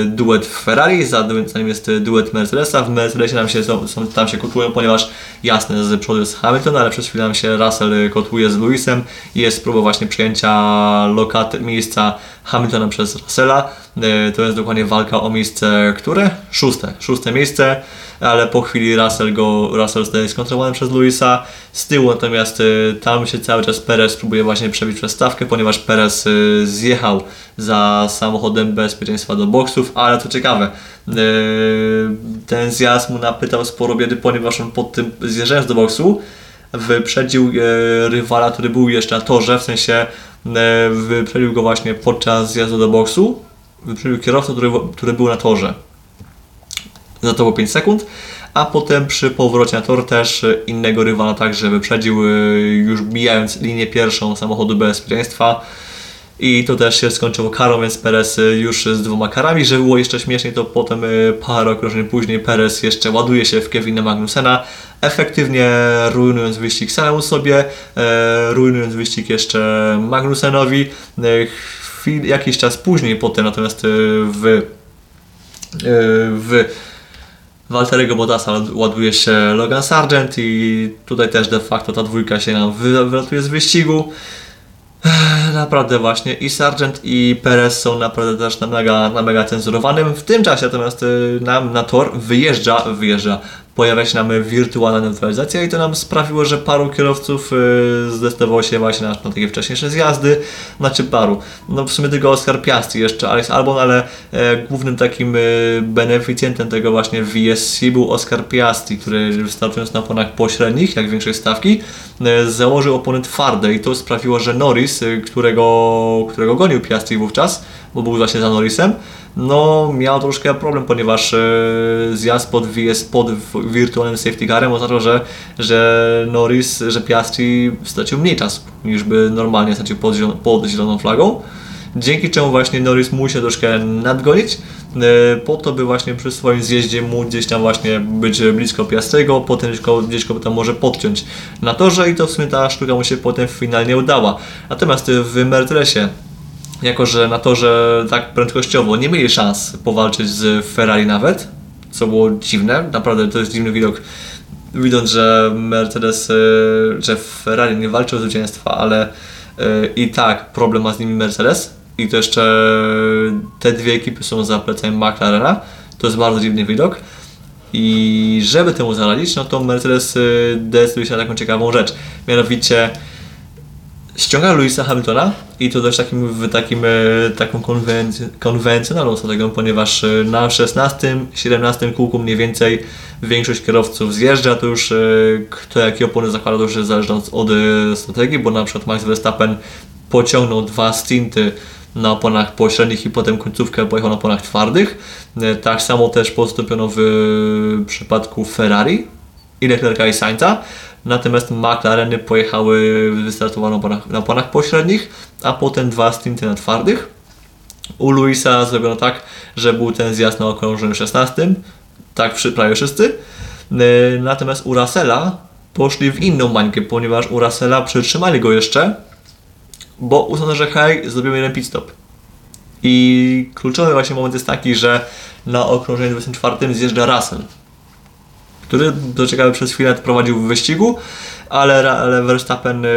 A: duet Ferrari, za, za nim jest duet Mercedesa. W Mercedesie nam się, są, tam się kotłują, ponieważ jasne, z przodu jest Hamilton, ale przez chwilę nam się Russell kotłuje z Lewisem jest próba właśnie przejęcia lokat, miejsca Hamiltona przez Russella. E, to jest dokładnie walka o miejsce, które? Szóste. Szóste miejsce ale po chwili Russell go, Russell zostaje skontrolowany przez Luisa. Z tyłu natomiast y, tam się cały czas Perez próbuje właśnie przebić przez stawkę, ponieważ Perez y, zjechał za samochodem bezpieczeństwa do boksów, ale to ciekawe, y, ten zjazd mu napytał sporo biedy, ponieważ on pod tym zjeżdżając do boksu wyprzedził rywala, który był jeszcze na torze, w sensie wyprzedził go właśnie podczas zjazdu do boksu, wyprzedził kierowcę, który, który był na torze za to było 5 sekund, a potem przy powrocie na tor też innego rywala także wyprzedził, już bijając linię pierwszą samochodu bezpieczeństwa. I to też się skończyło karą, więc Perez już z dwoma karami. Że było jeszcze śmieszniej, to potem y, parę okrążeń później Perez jeszcze ładuje się w Kevina Magnusena, efektywnie rujnując wyścig samemu sobie, e, rujnując wyścig jeszcze Magnusenowi. E, chwil, jakiś czas później potem natomiast w, w Walterego Bottasa ładuje się Logan Sargent i tutaj też de facto ta dwójka się nam wylatuje z wyścigu. Naprawdę właśnie i Sargent i Perez są naprawdę też na mega, na mega cenzurowanym. W tym czasie natomiast y, nam na tor wyjeżdża, wyjeżdża pojawia się nam wirtualna neutralizacja i to nam sprawiło, że paru kierowców y, zdecydowało się właśnie na, na takie wcześniejsze zjazdy, znaczy paru. No w sumie tylko Oscar Piastri jeszcze, Alex Albon, ale e, głównym takim e, beneficjentem tego właśnie VSC był Oscar Piastri, który wystartując na oponach pośrednich, jak większej stawki, e, założył opony twarde i to sprawiło, że Norris, e, którego, którego gonił Piastri wówczas, bo był właśnie za Norrisem, no miał troszkę problem, ponieważ e, zjazd pod, VS, pod wirtualnym safety carem oznaczał, że, że Norris, że Piastri stracił mniej czasu niż by normalnie stracił pod, pod zieloną flagą. Dzięki czemu właśnie Norris musiał troszkę nadgonić, e, po to by właśnie przy swoim zjeździe mógł gdzieś tam właśnie być blisko Piastrego, potem gdzieś go tam może podciąć na torze i to w sumie ta sztuka mu się potem finalnie udała. Natomiast w Mercedesie jako że na to, że tak prędkościowo nie mieli szans powalczyć z Ferrari nawet, co było dziwne, naprawdę to jest dziwny widok, widząc, że Mercedes, e, że Ferrari nie walczy o zwycięstwa, ale e, i tak problem ma z nimi Mercedes i to jeszcze te dwie ekipy są za plecami McLarena, to jest bardzo dziwny widok. I żeby temu zaradzić, no to Mercedes e, decyduje się na taką ciekawą rzecz. Mianowicie ściąga Louisa Hamiltona i to też takim, w takim, e, taką konwenc- konwencjonalną strategią, ponieważ e, na 16, 17 kółku mniej więcej większość kierowców zjeżdża, to już e, kto jakie opony zakłada, to już jest od, strategii, bo na przykład Max Verstappen pociągnął dwa stinty na oponach pośrednich i potem końcówkę pojechał na oponach twardych. Tak samo też postąpiono w przypadku Ferrari i Leclerca i Sainza. Natomiast McLareny pojechały, wystartowały na oponach, na oponach pośrednich, a potem dwa stinty na twardych. U Luisa zrobiono tak, że był ten zjazd na okrążeniu 16, tak przy- prawie wszyscy. E, Natomiast u Russella poszli w inną mańkę, ponieważ u Russella przytrzymali go jeszcze, bo uznano, że hej, zrobimy jeden pit stop. I kluczowy właśnie moment jest taki, że na okrążeniu 24 zjeżdża Russell, który do ciekawe przez chwilę prowadził w wyścigu, ale, ale Verstappen y,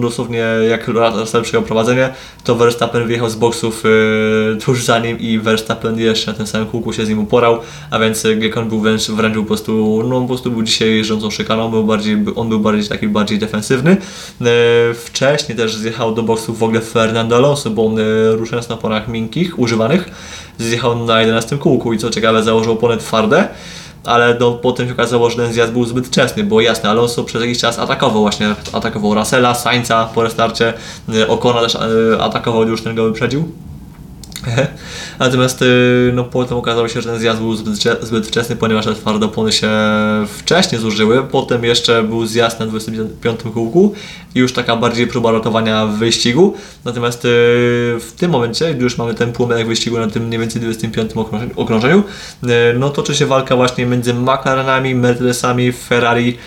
A: dosłownie jak Russell przejął prowadzenie, to Verstappen wyjechał z boksów y, tuż za nim i Verstappen jeszcze na tym samym kółku się z nim uporał, a więc y, Gekon był wręcz, wręcz po prostu, no po prostu był dzisiaj jeżdżącą szykaną, był bardziej, on był bardziej taki bardziej defensywny. Wcześniej też zjechał do boksów w ogóle Fernando Alonso, bo on ruszając na oponach miękkich, używanych, zjechał na 11 kółku i co ciekawe założył opony twarde ale no, potem się okazało, że ten zjazd był zbyt wczesny, bo jasne, Alonso przez jakiś czas atakował właśnie, atakował Russella, Sainza po restarcie, y, Ocona też y, atakował, już ten go wyprzedził. Natomiast y, no, potem okazało się, że ten zjazd był zbyt, zbyt wczesny, ponieważ te twarde opony się wcześniej zużyły. Potem jeszcze był zjazd na 25 kółku i już taka bardziej próba ratowania w wyścigu. Natomiast y, w tym momencie, gdy już mamy ten płomień wyścigu na tym mniej więcej 25 okrążeniu, y, no toczy się walka właśnie między McLarenami, Mercedesami, Ferrari.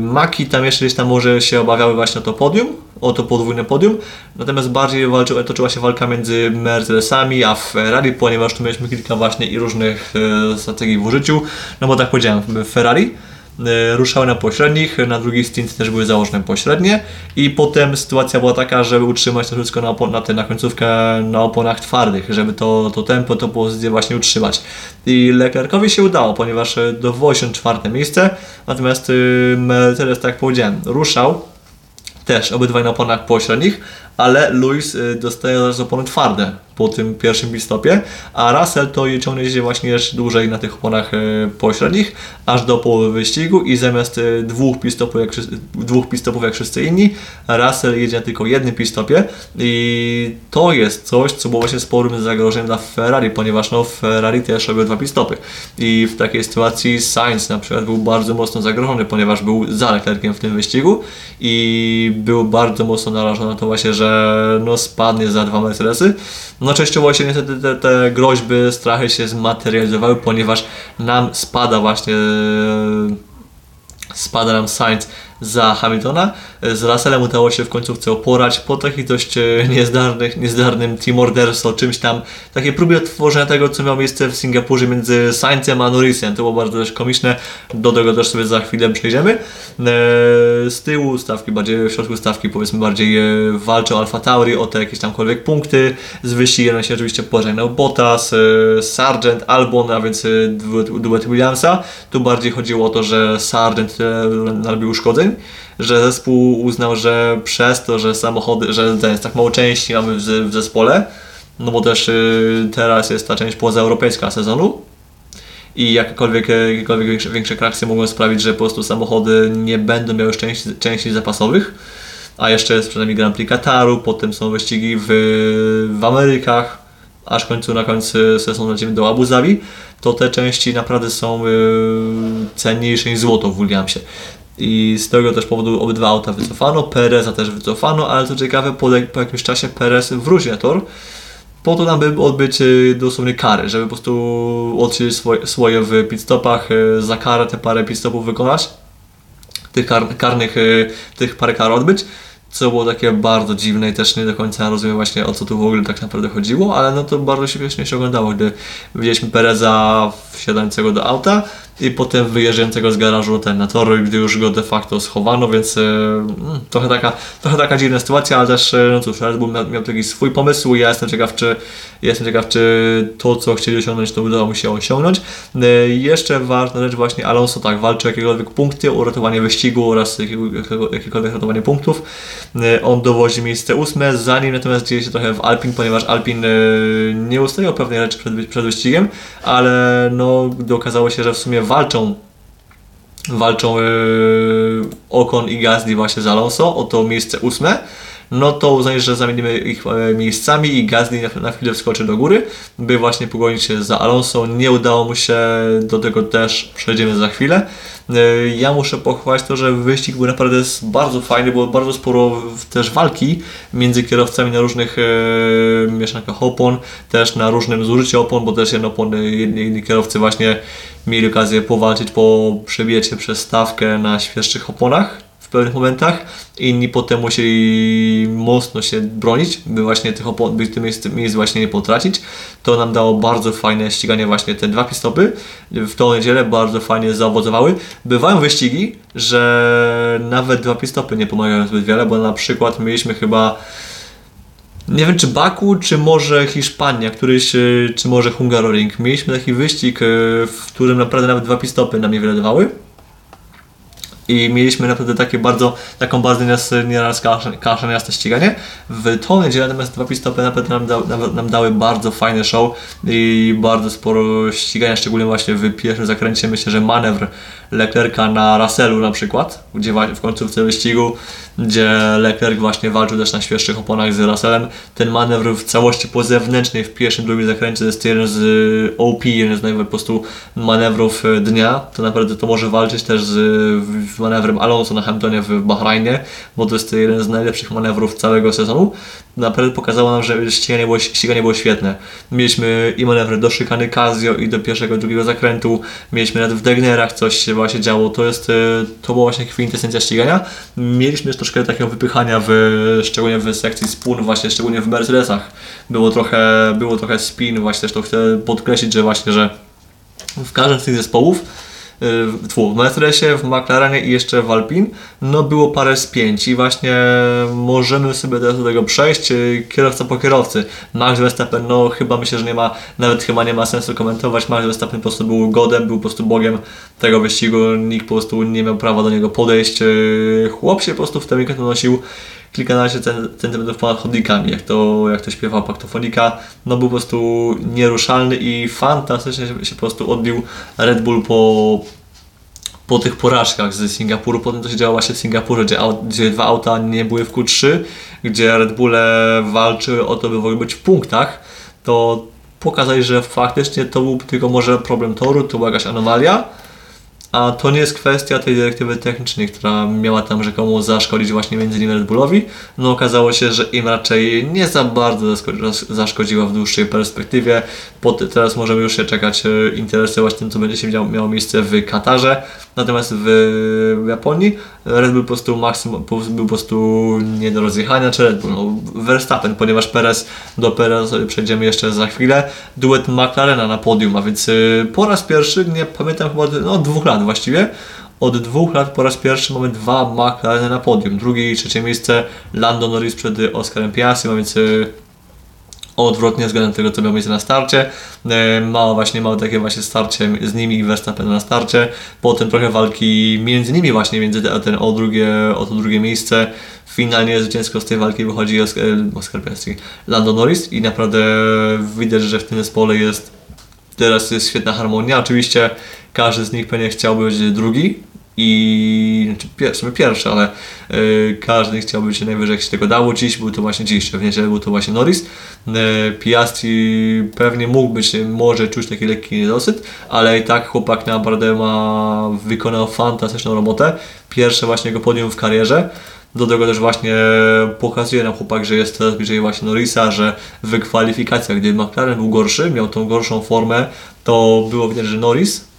A: Maki tam jeszcze gdzieś tam może się obawiały właśnie o to podium, o to podwójne podium, natomiast bardziej walczy, toczyła się walka między Mercedesami a Ferrari, ponieważ tu mieliśmy kilka właśnie i różnych e, strategii w użyciu, no bo tak powiedziałem, Ferrari e, ruszały na pośrednich, na drugi stint też były założone pośrednie i potem sytuacja była taka, żeby utrzymać to wszystko na, na, te, na końcówkę na oponach twardych, żeby to, to tempo, to pozycję właśnie utrzymać. I Leclercowi się udało, ponieważ e, dowoził czwarte miejsce, natomiast y, Mercedes, tak powiedziałem, ruszał też obydwaj na oponach pośrednich, ale Lewis y, dostaje zaraz opony twarde po tym pierwszym pit-stopie, a Russell to ciągnie się właśnie jeszcze dłużej na tych oponach y, pośrednich, aż do połowy wyścigu i zamiast y, dwóch pit-stopów jak, dwóch pit-stopów jak wszyscy inni, Russell jedzie na tylko jednym pit-stopie i to jest coś, co było właśnie sporym zagrożeniem dla Ferrari, ponieważ no Ferrari też robił dwa pit-stopy i w takiej sytuacji Sainz na przykład był bardzo mocno zagrożony, ponieważ był za Leclerciem w tym wyścigu i był bardzo mocno narażony na to właśnie, że no spadnie za dwa Mercedesy. No częściowo się niestety te, te groźby, strachy się zmaterializowały, ponieważ nam spada właśnie spada nam Sainz za Hamiltona. Z Russellem udało się w końcówce oporać po takich dość e, niezdarnych, niezdarnym team orderstwo, czymś tam, takiej próbie tworzenia tego, co miało miejsce w Singapurze między Sainzem a Norrisem. To było bardzo też komiczne, do tego też sobie za chwilę przejdziemy. E, z tyłu stawki, bardziej w środku stawki powiedzmy bardziej e, walczą Alfa Tauri o te jakieś tamkolwiek punkty. Z wyścigiem się oczywiście pożegnał Bottas, Sargent, Albon, a więc duet Williamsa. Tu bardziej chodziło o to, że Sargent narobił uszkodzeń, że zespół uznał, że przez to, że samochody, że jest tak mało części mamy w, w zespole, no bo też y, teraz jest ta część pozaeuropejska sezonu i jakiekolwiek, jakiekolwiek większe, większe kraksy mogą sprawić, że po prostu samochody nie będą miały części, części zapasowych, a jeszcze jest przynajmniej Grand Prix Kataru, potem są wyścigi w, w Amerykach, aż w końcu na końcu sezonu lecimy do Abu Zabi, to te części naprawdę są y, cenniejsze niż złoto w Williamsie. I z tego też powodu obydwa auta wycofano, Pereza też wycofano, ale co ciekawe, po, po jakimś czasie Perez wrócił na tor, po to nam by odbyć y, dosłownie kary, żeby po prostu odsiedzieć swoje, swoje w pitstopach, y, za karę te parę pitstopów wykonać, tych kar, karnych, tych parę kar odbyć co było takie bardzo dziwne i też nie do końca rozumiem właśnie o co tu w ogóle tak naprawdę chodziło, ale no to bardzo śmiesznie się oglądało, gdy widzieliśmy Pereza wsiadającego do auta, i potem wyjeżdżającego z garażu ten na tory, gdy już go de facto schowano, więc e, mm, trochę, taka, trochę taka dziwna sytuacja, ale też, e, no cóż, Red Bull miał, miał taki swój pomysł ja jestem ciekaw, czy, jestem ciekaw, czy to, co chcieli osiągnąć, to udało mu się osiągnąć. E, jeszcze ważna rzecz właśnie, Alonso tak walczy o jakiekolwiek punkty, uratowanie wyścigu oraz jakiekolwiek ratowanie punktów. On dowozi miejsce ósme, zanim natomiast dzieje się trochę w Alpin, ponieważ Alpin nie ustalił pewnej rzeczy przed, przed wyścigiem, ale no, okazało się, że w sumie walczą walczą yy, Ocon i Gasly właśnie z Alonso o to miejsce ósme, no to uznali, że zamienimy ich e, miejscami i Gasly na, chwilę wskoczy do góry, by właśnie pogonić się za Alonso. Nie udało mu się, do tego też przejdziemy za chwilę. E, ja muszę pochwalić to, że wyścig był naprawdę bardzo fajny, było bardzo sporo też walki między kierowcami na różnych e, mieszankach opon, też na różnym zużyciu opon, bo też opony, jedni, jedni kierowcy właśnie mieli okazję powalczyć po przebiecie przez stawkę na świeższych oponach pewnych momentach. Inni potem musieli mocno się bronić, by właśnie tych, by tych miejsc, miejsc właśnie nie potracić. To nam dało bardzo fajne ściganie właśnie te dwa pistopy. W tą niedzielę bardzo fajnie zaowocowały. Bywają wyścigi, że nawet dwa pistopy nie pomagają zbyt wiele, bo na przykład mieliśmy chyba nie wiem czy Baku, czy może Hiszpania, któryś, czy może Hungaroring. Mieliśmy taki wyścig, e, w którym naprawdę nawet dwa pistopy nam niewiele dawały i mieliśmy naprawdę takie bardzo, taką bardzo nieraz kaszę na jasne ściganie. W tą niedzielę natomiast dwa pistopy naprawdę nam, da, nam, dały bardzo fajne show i bardzo sporo ścigania, szczególnie właśnie w pierwszym zakręcie. Myślę, że manewr Leclerca na Russellu na przykład, gdzie w końcówce wyścigu, gdzie Leclerc właśnie walczył też na świeższych oponach z Russellem. Ten manewr w całości po zewnętrznej w pierwszym, drugim zakręcie jest jeden z OP, jeden z najwyższych po prostu manewrów dnia. To naprawdę to może walczyć też z manewrem Alonso na Hamiltonie w Bahrajnie, bo to jest jeden z najlepszych manewrów całego sezonu. Naprawdę pokazało nam, że ściganie było, ściganie było świetne. Mieliśmy i manewry do szykany Casio i do pierwszego, drugiego zakrętu. Mieliśmy nawet w Degnerach coś się właśnie działo. To jest, e, to była właśnie kwintesencja ścigania. Mieliśmy też troszkę takiego wypychania, w, szczególnie w sekcji spun, właśnie szczególnie w Mercedesach. Było trochę, było trochę spin, właśnie też to chcę podkreślić, że właśnie, że w każdym z tych zespołów w Mercedesie, w McLarenie i jeszcze w Alpine, no było parę spięć i właśnie możemy sobie teraz do tego przejść, y, kierowca po kierowcy. Max Verstappen, no chyba myślę, że nie ma, nawet chyba nie ma sensu komentować, Max Verstappen po prostu był godem, był po prostu bogiem tego wyścigu, nikt po prostu nie miał prawa do niego podejść, y, chłop się po prostu w ten weekend unosił kilkanaście centymetrów ponad chodnikami, jak to, jak to śpiewa paktofonika, no był po prostu nieruszalny i fantastycznie się, się po prostu odbił Red Bull po, po tych porażkach z Singapuru, po tym co się działo właśnie w Singapurze, gdzie, gdzie dwa auta nie były w Q3, gdzie Red Bulle walczyły o to, by w ogóle być w punktach, to pokazali, że faktycznie to był tylko może problem toru, to była jakaś anomalia, a to nie jest kwestia tej dyrektywy technicznej, która miała tam rzekomo zaszkodzić właśnie między innymi Red Bullowi. No okazało się, że im raczej nie za bardzo zaszkodziła w dłuższej perspektywie. teraz możemy już się czekać, e, interesować tym, co będzie się miało miejsce w Katarze. Natomiast w Japonii Red Bull po prostu maksymum, był po prostu nie do rozjechania, czy Red Bull, no, Verstappen, ponieważ Perez, do Perez przejdziemy jeszcze za chwilę, duet McLarena na podium, a więc y, po raz pierwszy, nie pamiętam chyba no, dwóch lat właściwie, od dwóch lat po raz pierwszy mamy dwa McLareny na podium. Drugie i trzecie miejsce Lando Norris przed Oscarem Piastri, a więc y, odwrotnie względem tego, co miał miejsce na starcie. E, Mało właśnie, mało takie właśnie starcie z nimi i Verstappen na starcie. Potem trochę walki między nimi właśnie, między te- ten o drugie, o to drugie miejsce. Finalnie zwycięsko z tej walki wychodzi Oscar, Oscar Piastri, Lando Norris i naprawdę widać, że w tym zespole jest teraz jest świetna harmonia. Oczywiście każdy z nich pewnie chciałby być drugi i znaczy pier, pierwszy, ale y, każdy chciałby być najwyżej jak się tego dało. Dziś był to właśnie dziś, w niedzielę był to właśnie Norris. Y, Piastri pewnie mógł być, może czuć taki lekki niedosyt, ale i tak chłopak naprawdę ma, wykonał fantastyczną robotę. Pierwsze właśnie jego podium w karierze. Do tego też właśnie pokazuje nam chłopak, że jest coraz bliżej właśnie Norrisa, że w kwalifikacjach, gdy McLaren był gorszy, miał tą gorszą formę, to było widać, że Norris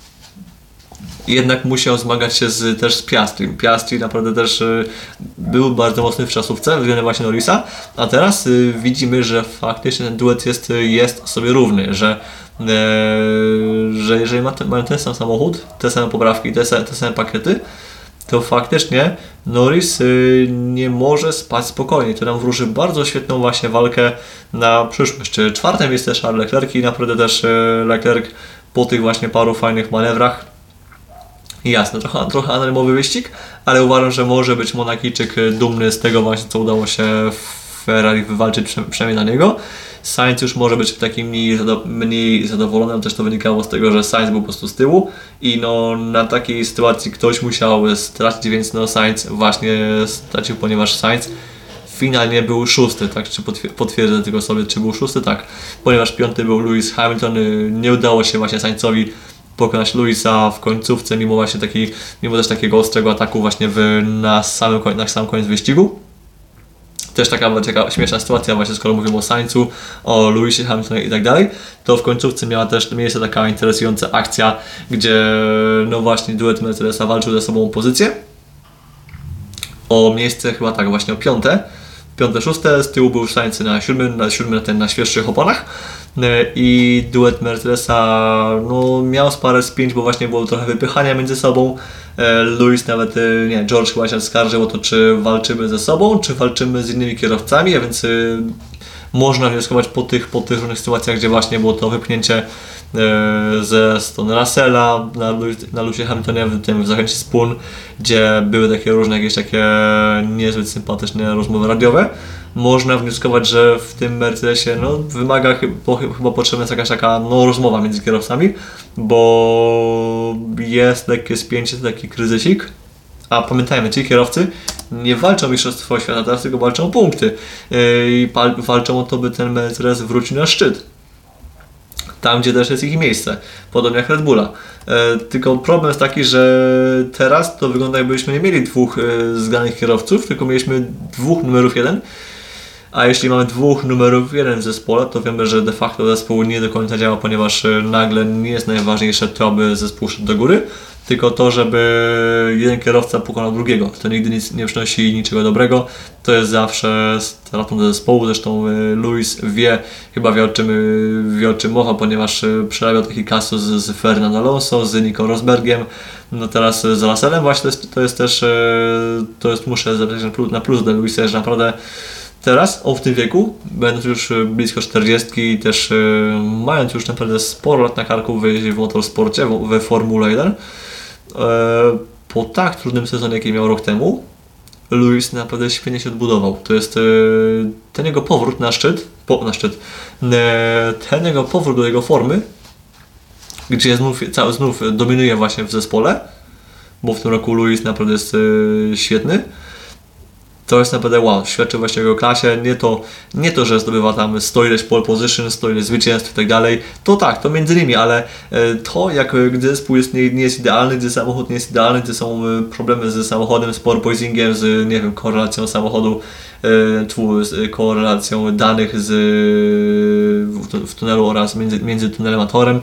A: jednak musiał zmagać się z, też z Piastri. Piastri naprawdę też y, był bardzo mocny w czasówce względem właśnie Norrisa, a teraz y, widzimy, że faktycznie ten duet jest, y, jest sobie równy, że, e, że jeżeli ma ten, mają ten sam samochód, te same poprawki, te, te same pakiety, to faktycznie Norris y, nie może spać spokojnie. To nam wróży bardzo świetną właśnie walkę na przyszłość. Czy Czwarte miejsce Charles Leclerc i naprawdę też y, Leclerc po tych właśnie paru fajnych manewrach Jasne, trochę, trochę anonimowy wyścig, ale uważam, że może być Monakijczyk y, dumny z tego właśnie, co udało się Ferrari wywalczyć przy- przynajmniej na niego. Sainz już może być taki mniej, zado- mniej zadowolony, też to wynikało z tego, że Sainz był po prostu z tyłu i no na takiej sytuacji ktoś musiał stracić, więc no Sainz właśnie stracił, ponieważ Sainz finalnie był szósty, tak? Czy potwier- potwierdzę tylko sobie, czy był szósty? Tak. Ponieważ piąty był Lewis Hamilton, y, nie udało się właśnie Sainzowi pokonać Luisa w końcówce, mimo właśnie taki, mimo też takiego ostrego ataku właśnie w, na, samym, na sam koniec wyścigu. Też taka, taka śmieszna sytuacja właśnie, skoro mówimy o Sainzu, o Lewisie Hamiltonie i tak dalej, to w końcówce miała też miejsce taka interesująca akcja, gdzie no właśnie duet Mercedesa walczył ze sobą o pozycję o miejsce chyba tak właśnie o piąte, piąte, szóste, z tyłu był Sainz na siódmym, na siódmym ten na świeższych oponach E, i duet Mercedesa no, miał parę spięć, bo właśnie było trochę wypychania między sobą. E, Lewis nawet, e, nie, George chyba się skarżył o to, czy walczymy ze sobą, czy walczymy z innymi kierowcami, a więc można wnioskować po tych, po tych różnych sytuacjach, gdzie właśnie było to wypchnięcie ze strony Russella na, na Lucie Hamiltonie w tym w zachęcie Spoon, gdzie były takie różne jakieś takie niezbyt sympatyczne rozmowy radiowe. Można wnioskować, że w tym Mercedesie no, wymaga chyba, chyba potrzebna jest jakaś taka no, rozmowa między kierowcami, bo jest lekkie spięcie, taki kryzysik, a pamiętajmy, ci kierowcy nie walczą o Mistrzostwo Świata teraz, tylko walczą o punkty. Yy, I walczą o to, by ten Mercedes wrócił na szczyt. Tam, gdzie też jest ich miejsce. Podobnie jak Red Bulla. E, tylko problem jest taki, że teraz to wygląda jakbyśmy nie mieli dwóch e, zgranych kierowców, tylko mieliśmy dwóch numerów jeden. A jeśli mamy dwóch numerów jeden w zespole, to wiemy, że de facto zespół nie do końca działa, ponieważ e, nagle nie jest najważniejsze to, aby zespół szedł do góry, tylko to, żeby jeden kierowca pokonał drugiego. To nigdy nic nie przynosi niczego dobrego. To jest zawsze stratą do zespołu. Zresztą e, Luis wie, chyba wie o czym, e, wie o czym mowa, ponieważ e, przerabiał taki kasus z, Fernando Alonso, z Nico Rosbergiem. No teraz z Russellem właśnie to jest, to jest też, to jest, muszę zabrać na plus, dla Luisa, że naprawdę Teraz, on w tym wieku, będąc już blisko 40 i też mając już naprawdę sporo lat na karku w, w motorsporcie, w, we Formule 1, e, po tak trudnym sezonie, jaki miał rok temu, Lewis naprawdę świetnie się odbudował. To jest e, ten jego powrót na szczyt, po, na szczyt, e, ten jego powrót do jego formy, gdzie znów, cały znów dominuje właśnie w zespole, bo w tym roku Lewis naprawdę jest e, świetny to jest naprawdę wow, świadczy właśnie o jego klasie, nie to, nie to, że zdobywa tam 100 ileś pole position, 100 ileś zwycięstw i tak dalej, to tak, to między innymi, ale e, to jak e, gdy zespół jest, nie, nie jest idealny, gdy samochód nie jest idealny, gdy są e, problemy z samochodem, z porpoisingiem, z nie wiem, korelacją samochodu, tfu, z korelacją danych z, w, tu- w tunelu oraz między, między tunelem a torem,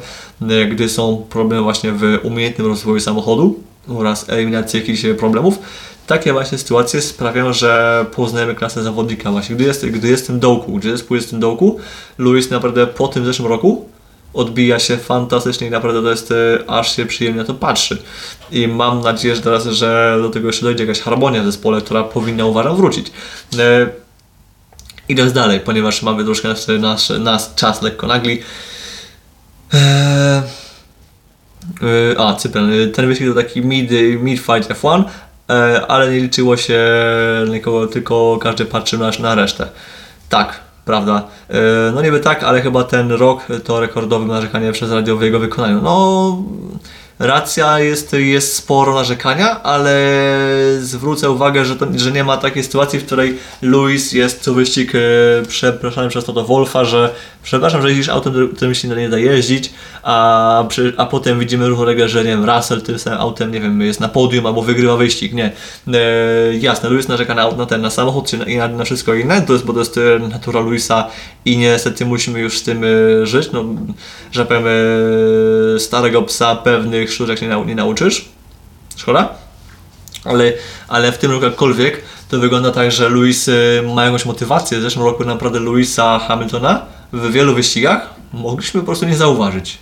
A: gdy są problemy właśnie w umiejętnym rozwoju samochodu oraz eliminacji jakichś problemów, takie właśnie sytuacje sprawiają, że poznajemy klasę zawodnika właśnie. Gdy jest, gdy jest w dołku, gdy zespół jest w tym dołku, Luis naprawdę po tym zeszłym roku odbija się fantastycznie i naprawdę to jest, e, aż się przyjemnie na to patrzy. I mam nadzieję, że teraz, że do tego jeszcze dojdzie jakaś harmonia w zespole, która powinna uważam wrócić. E, idąc dalej, ponieważ mamy troszkę nasz, nasz czas lekko nagli. E, e, a, Cypern. Ten wyścig to taki mid, mid fight F1, e, ale nie liczyło się nikogo, tylko każdy patrzył na, na resztę. Tak, prawda? E, no niby tak, ale chyba ten rok to rekordowe narzekanie przez radio w jego wykonaniu. No, racja jest, jest sporo narzekania, ale zwrócę uwagę, że, to, że nie ma takiej sytuacji, w której Luis jest co wyścig e, przepraszany przez Toto Wolfa, że przepraszam, że jeździsz autem, którym się nie da jeździć, a, a potem widzimy równolegle, że nie wiem, Russell tym samym autem, nie wiem, jest na podium albo wygrywa wyścig, nie. E, jasne, Luis narzeka na, na ten, na samochód czy na, na wszystko inne, to jest, bo to jest e, natura Luisa i niestety musimy już z tym e, żyć, no, że powiem, e, starego psa pewnych sztuczek nie, nau, nie nauczysz, szkoda, ale, ale w tym roku jakkolwiek to wygląda tak, że Luis y, ma jakąś motywację. W zeszłym roku naprawdę Luisa Hamiltona w wielu wyścigach mogliśmy po prostu nie zauważyć.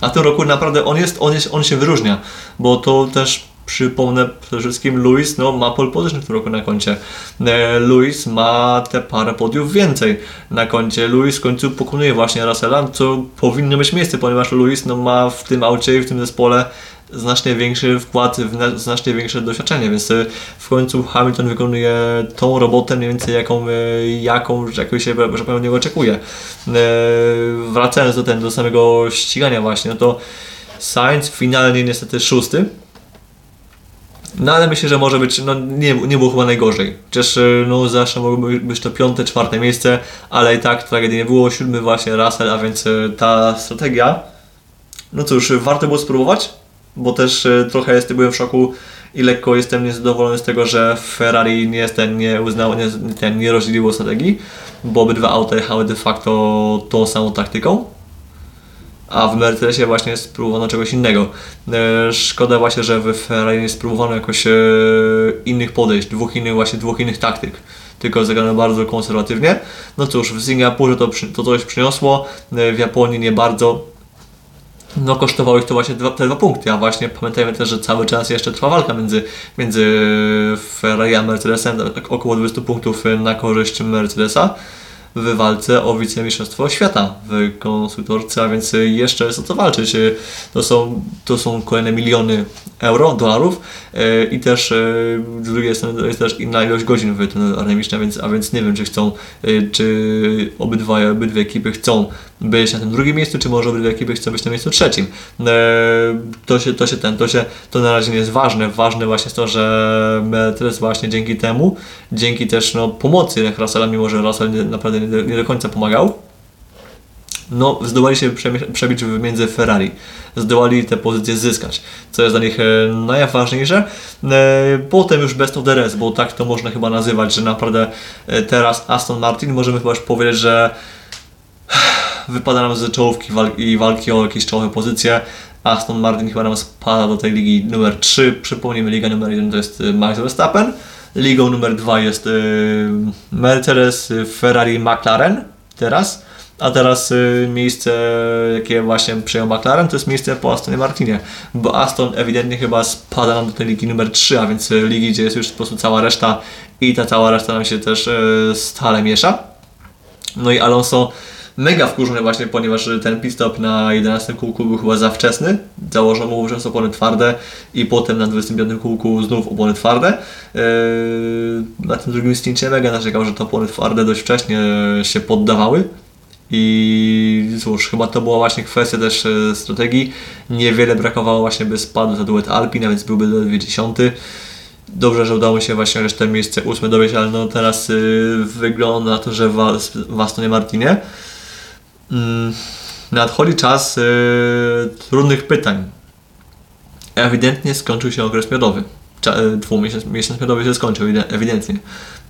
A: A w tym roku naprawdę on jest, on, jest, on się wyróżnia, bo to też przypomnę przede wszystkim Luis no, ma pole position w tym roku na koncie. E, Luis ma te parę podiów więcej na koncie. Luis w końcu pokonuje właśnie Russella, co powinno mieć miejsce, ponieważ Luis no, ma w tym aucie i w tym zespole znacznie większy wkład, znacznie większe doświadczenie, więc y, w końcu Hamilton wykonuje tą robotę mniej więcej jaką, y, jaką jaką się że powiem, niego oczekuje. Wracając do, ten, do samego ścigania właśnie, no to Sainz finalnie niestety szósty, no ale myślę, że może być, no nie, nie było chyba najgorzej. Chociaż no zawsze mogłoby być to piąte, czwarte miejsce, ale i tak tragedii nie było. Siódmy właśnie Russell, a więc ta strategia, no cóż, warto było spróbować bo też e, trochę jest, byłem w szoku i lekko jestem niezadowolony z tego, że Ferrari nie, ten, nie uznało, nie, ten, nie rozdzieliło strategii, bo obydwa auta jechały de facto tą samą taktyką, a w Mercedesie właśnie spróbowano czegoś innego. E, szkoda właśnie, że w Ferrari nie spróbowano jakoś e, innych podejść, dwóch innych właśnie dwóch innych taktyk tylko zagrano bardzo konserwatywnie. No cóż, w Singapurze to, to coś przyniosło, w Japonii nie bardzo, no kosztowało ich to właśnie dwa, te dwa punkty, a właśnie pamiętajmy też, że cały czas jeszcze trwa walka między, między Ferrari a Mercedesem, około 20 punktów na korzyść Mercedesa w walce o wicemistrzostwo świata w konstruktorce, a więc jeszcze jest o co walczyć. To są, to są kolejne miliony euro, dolarów e, i też e, z drugiej strony jest też inna ilość godzin w tym armicznym, więc, a więc nie wiem, czy chcą, e, czy obydwa, obydwie ekipy chcą być na tym drugim miejscu, czy może obydwie ekipy chcą być na miejscu trzecim. To się, to się ten, to się, to na razie nie jest ważne. Ważne właśnie jest to, że Mercedes właśnie dzięki temu, dzięki też no, pomocy Russella, mimo że Russell naprawdę nie do, końca pomagał, no, zdołali się przebić między Ferrari. Zdołali te pozycje zyskać, co jest dla nich e, najważniejsze. E, potem już best of the rest, bo tak to można chyba nazywać, że naprawdę e, teraz Aston Martin możemy chyba już powiedzieć, że wypada nam z czołówki i walki o jakieś czołowe pozycje. Aston Martin chyba nam spada do tej ligi numer 3. Przypomnijmy, liga numer 1 to jest Max Verstappen. Ligą numer 2 jest Mercedes, Ferrari, McLaren teraz. A teraz y, miejsce, jakie właśnie przyjął McLaren, to jest miejsce po Astonie Martinie, bo Aston ewidentnie chyba spada nam do tej ligi numer 3, a więc y, ligi, gdzie jest już po prostu cała reszta i ta cała reszta nam się też y, stale miesza. No i Alonso mega wkurzony właśnie, ponieważ ten pit na 11 kółku był chyba za wczesny. Założono mu wówczas opony twarde i potem na 25 kółku znów opony twarde. Na tym drugim stincie mega narzekał, że te opony twarde dość wcześnie się poddawały i cóż, chyba to była właśnie kwestia też e, strategii. Niewiele brakowało właśnie, by spadł za duet Alpina, więc byłby ledwie dziesiąty. Dobrze, że udało się właśnie resztę miejsce ósme dowieść, ale no teraz y, wygląda na to, że w, Astonie Martinie nadchodzi czas y, trudnych pytań. Ewidentnie skończył się okres miodowy. dwumiesiąc miodowy się skończył ewidentnie.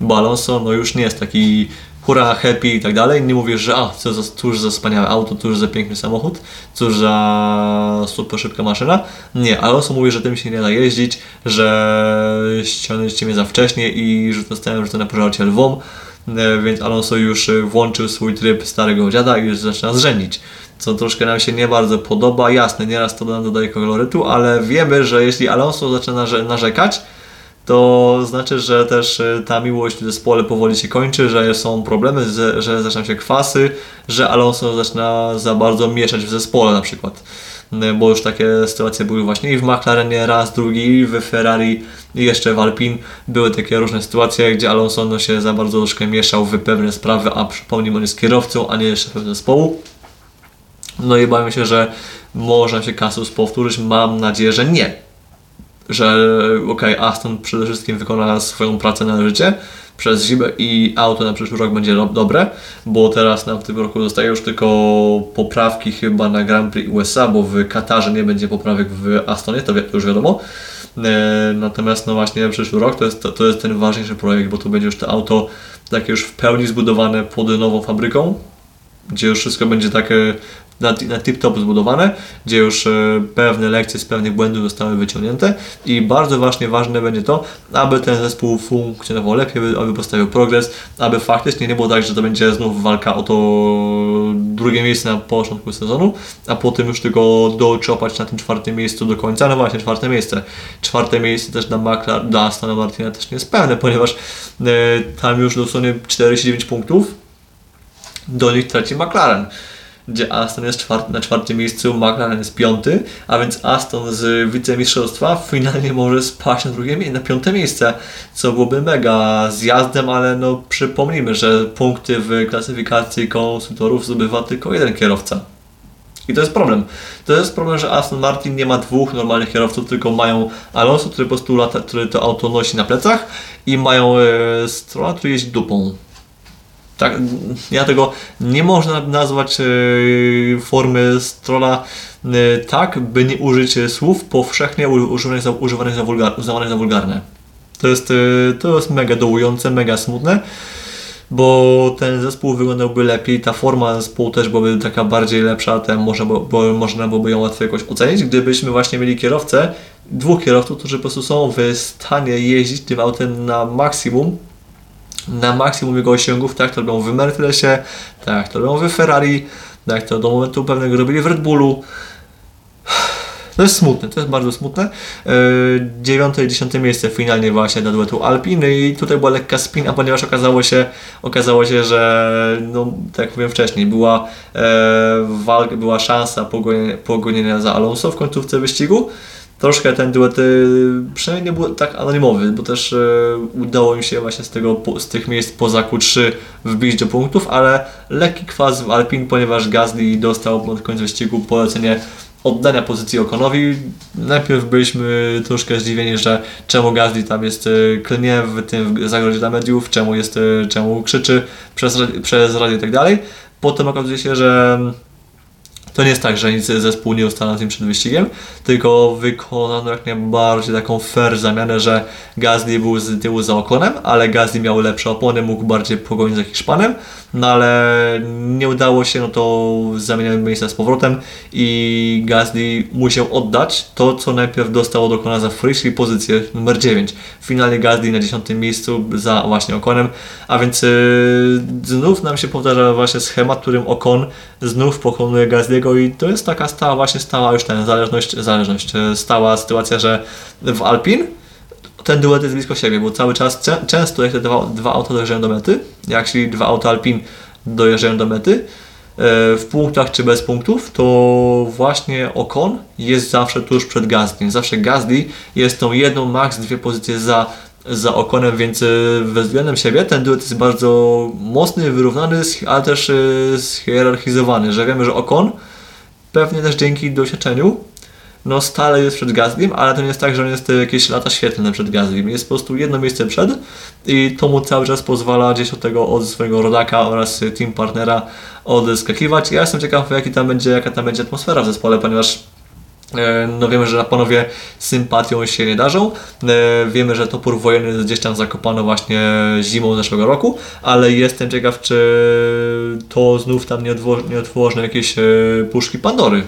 A: Bo Alonso no już nie jest taki hura, happy i tak dalej. Nie mówisz, że a, co za, cóż za wspaniałe auto, cóż za piękny samochód, cóż za super szybka maszyna. Nie, Alonso mówi, że tym się nie da jeździć, że ściągnęliście mnie za wcześnie i że dostałem, że to na pożarcie lwom. E, więc Alonso już włączył swój tryb starego dziada i już zaczyna zrzędzić co troszkę nam się nie bardzo podoba. Jasne, nieraz to nam dodaje kolorytu, ale wiemy, że jeśli Alonso zaczyna narzekać, to znaczy, że też y, ta miłość w zespole powoli się kończy, że są problemy, że zaczynają się kwasy, że Alonso zaczyna za bardzo mieszać w zespole na przykład. Bo już takie sytuacje były właśnie i w McLarenie raz, drugi, w Ferrari i jeszcze w Alpine były takie różne sytuacje, gdzie Alonso no, się za bardzo troszkę mieszał w pewne sprawy, a przypomnijmy, on jest kierowcą, a nie szefem zespołu. No i bawię się, że może się kasus powtórzyć. Mam nadzieję, że nie. Że okej, okay, Aston przede wszystkim wykona swoją pracę należycie przez zimę i auto na przyszły rok będzie dobre, bo teraz nam w tym roku zostaje już tylko poprawki chyba na Grand Prix USA, bo w Katarze nie będzie poprawek w Astonie, to, to już wiadomo. E, natomiast no właśnie przyszły rok to jest, to, jest ten ważniejszy projekt, bo to będzie już to auto takie już w pełni zbudowane pod nową fabryką, gdzie już wszystko będzie takie na, na tip-top zbudowane, gdzie już e, pewne lekcje z pewnych błędów zostały wyciągnięte i bardzo właśnie ważne będzie to, aby ten zespół funkcjonował lepiej, aby postawił progres, aby faktycznie nie było tak, że to będzie znów walka o to drugie miejsce na początku sezonu, a potem już tylko doczopać na tym czwartym miejscu do końca. No właśnie, czwarte miejsce. Czwarte miejsce też dla, Makla, dla Astana Martina też nie jest pełne, ponieważ e, tam już dosłownie 49 punktów do nich traci McLaren gdzie Aston jest czwarty, na czwartym miejscu, McLaren jest piąty, a więc Aston z wicemistrzostwa finalnie może spaść na drugie na piąte miejsce, co byłoby mega zjazdem, ale no przypomnijmy, że punkty w klasyfikacji konstruktorów zdobywa tylko jeden kierowca. I to jest problem. To jest problem, że Aston Martin nie ma dwóch normalnych kierowców, tylko mają Alonso, który po prostu lata, który to auto nosi na plecach i mają e, Strolla, który jeździ dupą. Tak, ja tego nie można nazwać e, formy strola e, tak, by nie użyć słów powszechnie używanych za, używanych za, wulgar, za wulgarne. To jest, e, to jest mega dołujące, mega smutne, bo ten zespół wyglądałby lepiej, ta forma zespołu też byłaby taka bardziej lepsza, ten może, bo, można byłoby ją łatwiej jakoś ocenić, gdybyśmy właśnie mieli kierowcę, dwóch kierowców, którzy po prostu są w stanie jeździć tym autem na maksimum, na maksimum jego osiągów, tak to robią w Mercedesie, tak to robią w Ferrari, tak to do momentu pewnego robili w Red Bullu. To jest smutne, to jest bardzo smutne. Yy, dziewiąte i dziesiąte miejsce finalnie właśnie dla duetu Alpiny i tutaj była lekka spina, ponieważ okazało się, okazało się że no, tak jak mówiłem wcześniej, była e, walka, była szansa pogonienia, pogonienia za Alonso w końcówce wyścigu troszkę ten duet y, przynajmniej nie był tak anonimowy, bo też y, udało mi się właśnie z, tego, z tych miejsc poza Q3 wbić do punktów, ale lekki kwas w Alpin, ponieważ Gasly dostał pod koniec wyścigu polecenie oddania pozycji Okonowi. Najpierw byliśmy troszkę zdziwieni, że czemu Gasly tam jest y, klnie w tym zagrodzie dla mediów, czemu jest, czemu krzyczy przez, przez radio i tak dalej. Potem okazuje się, że to nie jest tak, że zespół nie ustala tym przed wyścigiem, tylko wykonano jak najbardziej taką fair zamianę, że Gasly był z tyłu za okonem, ale Gasly miał lepsze opony, mógł bardziej pogonić za Hiszpanem, no ale nie udało się, no to zamieniamy miejsca z powrotem i Gasly musiał oddać. To, co najpierw dostał od Okona za free, czyli pozycję numer 9. Finalnie Gasly na 10 miejscu za właśnie Okonem, a więc yy, znów nam się powtarza właśnie schemat, którym Okon znów pokonuje Gasly'ego i to jest taka stała, właśnie stała już ten zależność, zależność, e, stała sytuacja, że w Alpin ten duet jest blisko siebie, bo cały czas, często jak te dwa, dwa auta dojeżdżają do mety, jak czyli dwa auta Alpin dojeżdżają do mety, e, w punktach czy bez punktów, to właśnie Ocon jest zawsze tuż przed Gasly. Zawsze Gasly jest tą jedną, max dwie pozycje za, za Okonem, więc we względem siebie ten duet jest bardzo mocny, wyrównany, ale też e, schierarchizowany, że wiemy, że Okon pewnie też dzięki doświadczeniu no stale jest przed Gazdim, ale to nie jest tak, że on jest jakieś lata świetlne przed Gazdim. Jest po prostu jedno miejsce przed i to mu cały czas pozwala gdzieś od tego, od swojego rodaka oraz team partnera odskakiwać. Ja jestem ciekaw, jaki tam będzie, jaka tam będzie atmosfera w zespole, ponieważ E, no wiemy, że panowie sympatią się nie darzą. E, wiemy, że topór wojenny gdzieś tam zakopano właśnie zimą zeszłego roku, ale jestem ciekaw, czy to znów tam nie, nie otworzy jakieś e, puszki Pandory.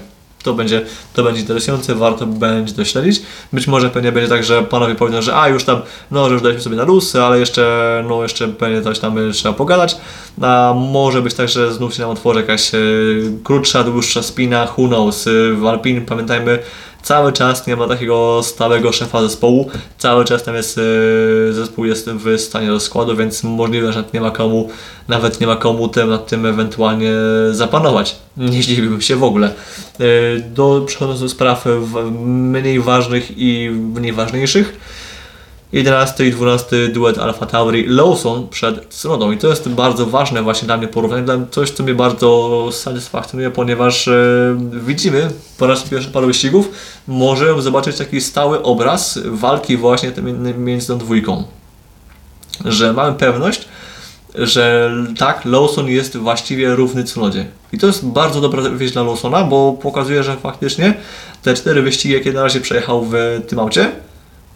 A: To będzie, to będzie interesujące, warto będzie to śledzić. Być może pewnie będzie tak, że panowie powiedzą, że a już tam, no że już daliśmy sobie na lusy, ale jeszcze, no jeszcze pewnie coś tam trzeba pogadać. A może być tak, że znów się nam otworzy jakaś e, krótsza, dłuższa spina, who knows. E, W Alpine pamiętajmy, cały czas nie ma takiego stałego szefa zespołu, cały czas tam jest, e, zespół jest w stanie rozkładu, więc możliwe, że nie ma komu, nawet nie ma komu tym, nad tym ewentualnie zapanować. Nie zdziwiłbym się w ogóle. E, Do, przechodząc do spraw mniej ważnych i mniej ważniejszych, 11 i 12 duet Alfa Tauri Lawson przed Tsunodą i to jest bardzo ważne właśnie dla mnie porównanie, dla mnie coś co mnie bardzo satysfakcjonuje, ponieważ e, widzimy po raz pierwszy paru wyścigów możemy zobaczyć taki stały obraz walki właśnie między tą dwójką. Że mamy pewność, że tak, Lawson jest właściwie równy Tsunodzie. I to jest bardzo dobra wieść dla Lawsona, bo pokazuje, że faktycznie te cztery wyścigi, jakie na razie przejechał w tym aucie,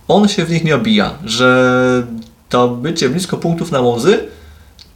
A: on się w nich nie obija, że to bycie blisko punktów na Monzy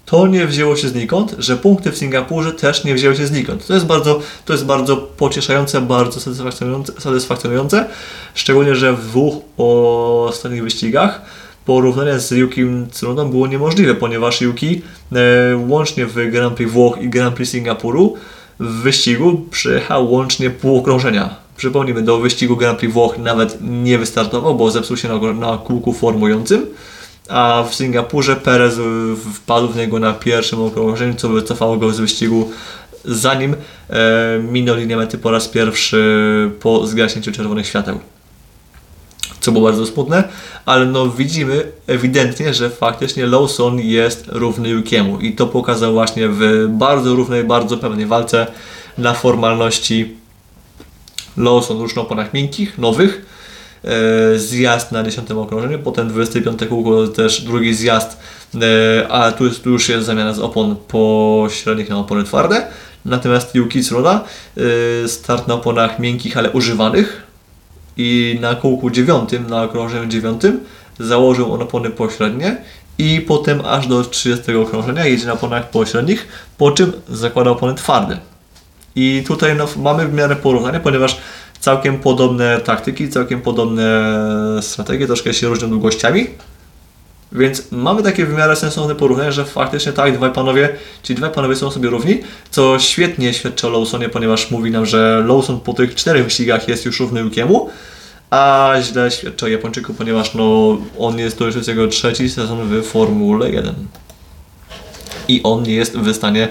A: to nie wzięło się znikąd, że punkty w Singapurze też nie wzięły się znikąd. To jest bardzo, to jest bardzo pocieszające, bardzo satysfakcjonujące, satysfakcjonujące szczególnie, że w dwóch ostatnich wyścigach porównanie z Yukim Tsunodą było niemożliwe, ponieważ Yuki e, łącznie w Grand Prix Włoch i Grand Prix Singapuru w wyścigu przejechał łącznie pół okrążenia. Przypomnijmy, do wyścigu Grand Prix Włoch nawet nie wystartował, bo zepsuł się na, na kółku formującym, a w Singapurze Perez wpadł w niego na pierwszym okrążeniu, co wycofało go z wyścigu zanim e, minął linię mety po raz pierwszy po zgaśnięciu czerwonych świateł. Co było bardzo smutne, ale no widzimy ewidentnie, że faktycznie Lawson jest równy Yukiemu i to pokazał właśnie w bardzo równej, bardzo pewnej walce na formalności Lawson na oponach miękkich, nowych, e, zjazd na 10 okrążeniu, potem 25 kółko też drugi zjazd, e, a tu, jest, tu już jest zamiana z opon pośrednich na opony twarde, natomiast Yuki Tsunoda e, start na oponach miękkich, ale używanych, i na kółku dziewiątym, na okrążeniu dziewiątym założył on opony pośrednie i potem aż do 30 okrążenia jedzie na oponach pośrednich, po czym zakłada opony twarde. I tutaj no, mamy w miarę porównania, ponieważ całkiem podobne taktyki, całkiem podobne strategie, troszkę się różnią długościami, więc mamy takie w miarę sensowne porównanie, że faktycznie tak, dwaj panowie, ci dwaj panowie są sobie równi, co świetnie świadczy o Lawsonie, ponieważ mówi nam, że Lawson po tych czterech wyścigach jest już równy Yukiemu, a źle świadczy o Japończyku, ponieważ no, on jest, to już jego trzeci sezon w Formule 1. I on nie jest w stanie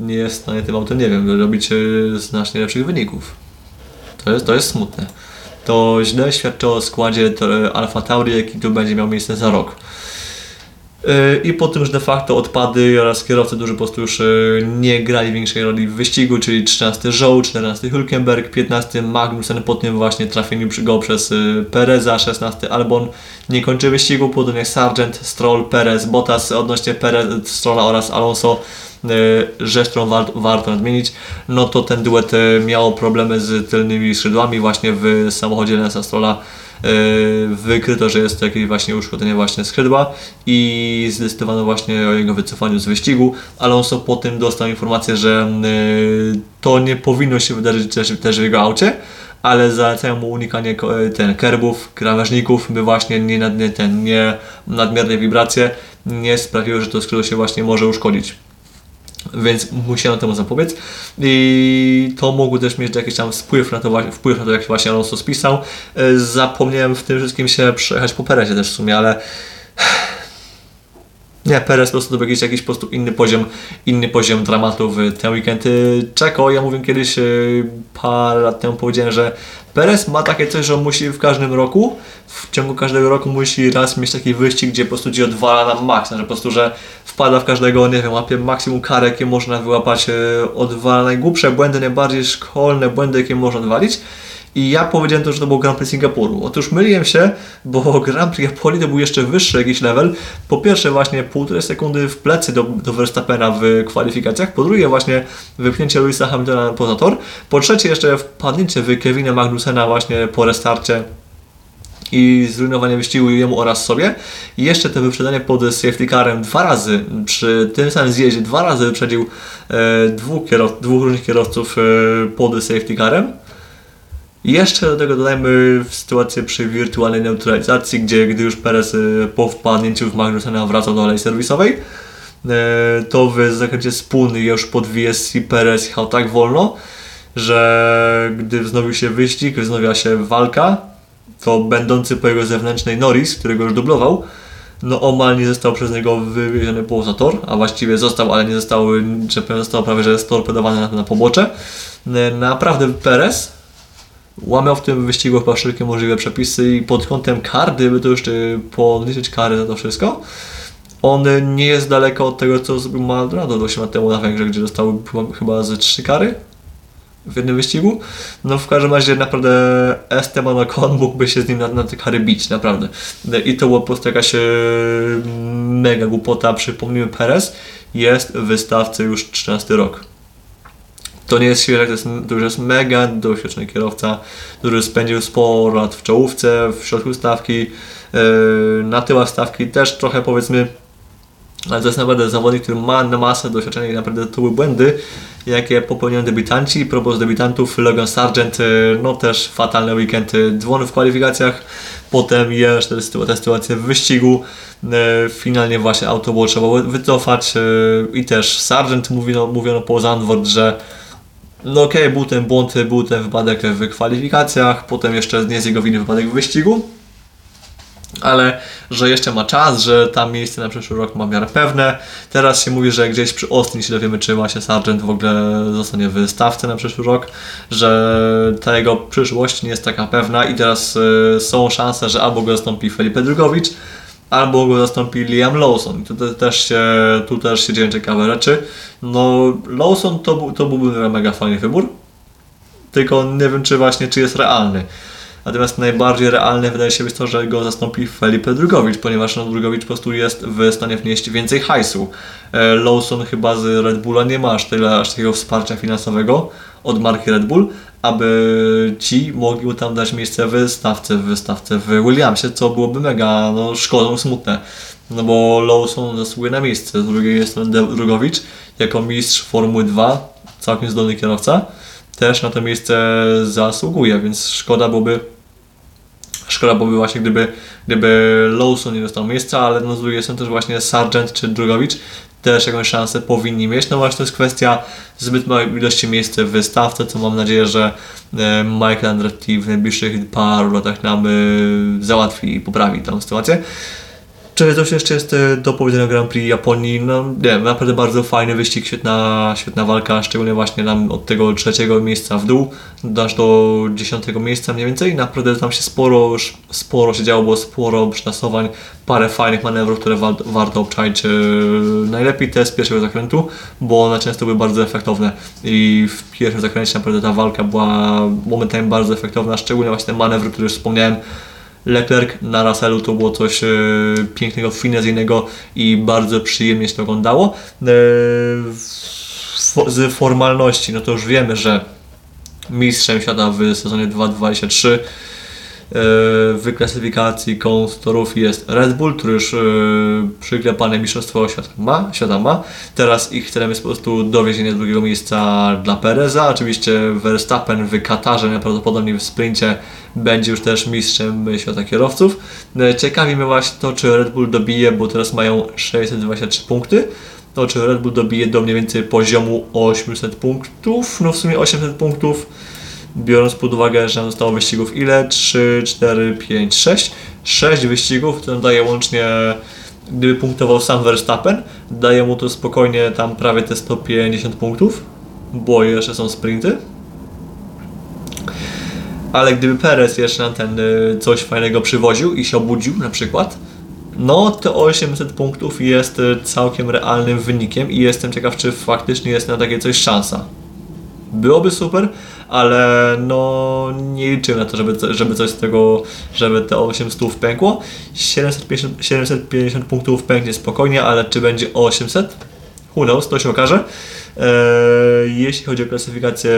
A: nie jest w stanie tym autem, nie wiem, robić yy, znacznie lepszych wyników. To jest, to jest smutne to źle świadczy o składzie to- Alfa Tauri, jaki tu będzie miał miejsce za rok. Yy, I po tym, że de facto odpady oraz kierowcy, którzy po prostu już yy, nie grali większej roli w wyścigu, czyli 13 Zhou, 14 Hülkenberg, 15 Magnussen, po tym właśnie trafieniu go przez yy, Pereza, 16 Albon nie kończy wyścigu, podobnie Sargent, Stroll, Perez, Bottas odnośnie Perez, Strolla oraz Alonso rzecz, którą war, warto nadmienić, no to ten duet yy, miał problemy z tylnymi skrzydłami właśnie w samochodzie Lensa Strolla yy, wykryto, że jest to jakieś właśnie uszkodzenie właśnie skrzydła i zdecydowano właśnie o jego wycofaniu z wyścigu. Alonso po tym dostał informację, że to nie powinno się wydarzyć też, też w jego aucie, ale zalecają mu unikanie ten kerbów, krawężników, by właśnie nie, nad, nie, ten, nie nadmierne wibracje nie sprawiły, że to skrzydło się właśnie może uszkodzić. Więc musiano temu zapobiec i to mogło też mieć jakiś tam wpływ na to, wpływ na to jak właśnie Alonso spisał. E, Zapomniałem w tym wszystkim się przejechać po Perezie też w sumie, ale nie, Perez po prostu był jakiś, po prostu inny poziom, inny poziom dramatu w ten weekend. Y, Czeko, ja mówiłem kiedyś y, parę lat temu powiedziałem, że Perez ma takie coś, że on musi w każdym roku, w ciągu każdego roku musi raz mieć taki wyścig, gdzie po prostu ci odwala na maksa, że po prostu, że wpada w każdego, nie wiem, łapie maksimum kar, jakie można wyłapać, y, odwala najgłupsze błędy, najbardziej szkolne błędy, jakie można odwalić I ja powiedziałem to, że to był Grand Prix Singapuru. Otóż myliłem się, bo Grand Prix Japonii to był jeszcze wyższy jakiś level. Po pierwsze właśnie półtorej sekundy w plecy do, do Verstappena w kwalifikacjach, po drugie właśnie wypchnięcie Louisa Hamiltona poza tor, po trzecie jeszcze wpadnięcie w Kevina Magnusena właśnie po restarcie i zrujnowanie wyścigu jemu oraz sobie. I jeszcze to wyprzedzenie pod safety carem dwa razy, przy tym samym zjeździe, dwa razy wyprzedził e, dwóch, kierow, dwóch różnych kierowców e, pod safety carem. Jeszcze do tego dodajmy sytuację przy wirtualnej neutralizacji, gdzie gdy już Perez e, po wpadnięciu w Magnusena wracał do alei serwisowej, e, to w zakręcie spółny już pod VSC Perez jechał tak wolno, że gdy wznowił się wyścig, wznowiła się walka, to będący po jego zewnętrznej Norris, którego już dublował, no omal nie został przez niego wywieziony poza tor, a właściwie został, ale nie został, że został prawie że storpedowany na, na pobocze. E, Naprawdę Perez łamiał w tym wyścigu chyba wszelkie możliwe przepisy i pod kątem kar, gdyby to jeszcze podliczyć kary za to wszystko, on nie jest daleko od tego, co zrobił Maldonado 8 lat temu na Węgrzech, gdzie dostał chyba, ze trzy kary w jednym wyścigu. No w każdym razie naprawdę Esteban Ocon mógłby się z nim na, na te kary bić, naprawdę. I to była po prostu jakaś e, mega głupota. Przypomnijmy, Perez jest w wystawce już 13 rok. To nie jest świeżak, to, jest, to już jest mega doświadczony kierowca, który spędził sporo lat w czołówce, w środku stawki, yy, na tyłach stawki też trochę powiedzmy, ale to jest naprawdę zawodnik, który ma na masę doświadczenia i naprawdę to były błędy, jakie popełniają debiutanci. Propos debiutantów, Logan Sargent, yy, no też fatalny weekend, yy, dzwony w kwalifikacjach, potem jeszcze ta sytuacja w wyścigu, finalnie właśnie auto było trzeba wycofać i też Sargent mówiono, mówiono po Zandvoort, że no okej, okay, był ten błąd, był ten wypadek w kwalifikacjach, potem jeszcze nie z jego winy wypadek w wyścigu, ale że jeszcze ma czas, że tam miejsce na przyszły rok ma miarę pewne. Teraz się mówi, że gdzieś przy Austin się dowiemy, czy właśnie Sargent w ogóle zostanie w stawce na przyszły rok, że ta jego przyszłość nie jest taka pewna i teraz y, są szanse, że albo go zastąpi Felipe Drugowicz, albo go zastąpi Liam Lawson. Tu też się, tu też się dzieją ciekawe rzeczy. No, Lawson to, to byłby mega fajny wybór, tylko nie wiem, czy właśnie, czy jest realny. Natomiast najbardziej realne wydaje się być to, że go zastąpi Felipe Drugowicz, ponieważ no, Drugowicz po prostu jest w stanie wnieść więcej hajsu. E, Lawson chyba z Red Bulla nie ma aż, tyle, aż takiego wsparcia finansowego od marki Red Bull, aby ci mogli mu tam dać miejsce w stawce, w stawce w Williamsie, co byłoby mega no, szkodą, smutne. No bo Lawson zasługuje na miejsce, z drugiej ten Drugowicz jako mistrz Formuły 2, całkiem zdolny kierowca, też na to miejsce zasługuje, więc szkoda byłoby Szkoda byłoby właśnie, gdyby, gdyby Lawson nie dostał miejsca, ale no z drugiej strony też właśnie Sargent czy Drugowicz też jakąś szansę powinni mieć. No właśnie to jest kwestia zbyt małej ilości miejsc w wystawce, co mam nadzieję, że e, Michael Andretti w najbliższych paru latach nam e, załatwi i poprawi tę sytuację. Czy coś jeszcze jest e, do powiedzenia Grand Prix Japonii? No nie naprawdę bardzo fajny wyścig, świetna, świetna walka, szczególnie właśnie nam od tego trzeciego miejsca w dół, aż do dziesiątego miejsca mniej więcej. Naprawdę tam się sporo, sporo się działo, było sporo przytasowań, parę fajnych manewrów, które wa warto obczaić. E, najlepiej te z pierwszego zakrętu, bo one często były bardzo efektowne i w pierwszym zakręcie naprawdę ta walka była momentami bardzo efektowna, szczególnie właśnie ten manewr, który już wspomniałem, Leclerc na Russellu to było coś e, pięknego, finezyjnego i bardzo przyjemnie się to oglądało. E, z formalności, no to już wiemy, że mistrzem świata w sezonie 2023 w klasyfikacji konstruktorów jest Red Bull, który już e, przyklepane mistrzostwo świata ma, świata ma. Teraz ich celem jest po prostu dowiezienie drugiego miejsca dla Pereza. Oczywiście Verstappen w Katarze, najprawdopodobniej w sprincie będzie już też mistrzem świata kierowców. E, ciekawi mnie właśnie to, czy Red Bull dobije, bo teraz mają 623 punkty. To czy Red Bull dobije do mniej więcej poziomu 800 punktów, no w sumie 800 punktów biorąc pod uwagę, że zostało wyścigów ile? 3, 4, 5, 6. 6 wyścigów, to daje łącznie, gdyby punktował sam Verstappen, daje mu to spokojnie tam prawie te 150 punktów, bo jeszcze są sprinty. Ale gdyby Perez jeszcze na ten y, coś fajnego przywoził i się obudził na przykład, no to 800 punktów jest y, całkiem realnym wynikiem i jestem ciekaw, czy faktycznie jest na takie coś szansa. Byłoby super, ale no nie liczyłem na to, żeby, żeby coś z tego, żeby te 800 pękło. 750, 750 punktów pęknie spokojnie, ale czy będzie 800? Who knows, to się okaże. Eee, jeśli chodzi o klasyfikację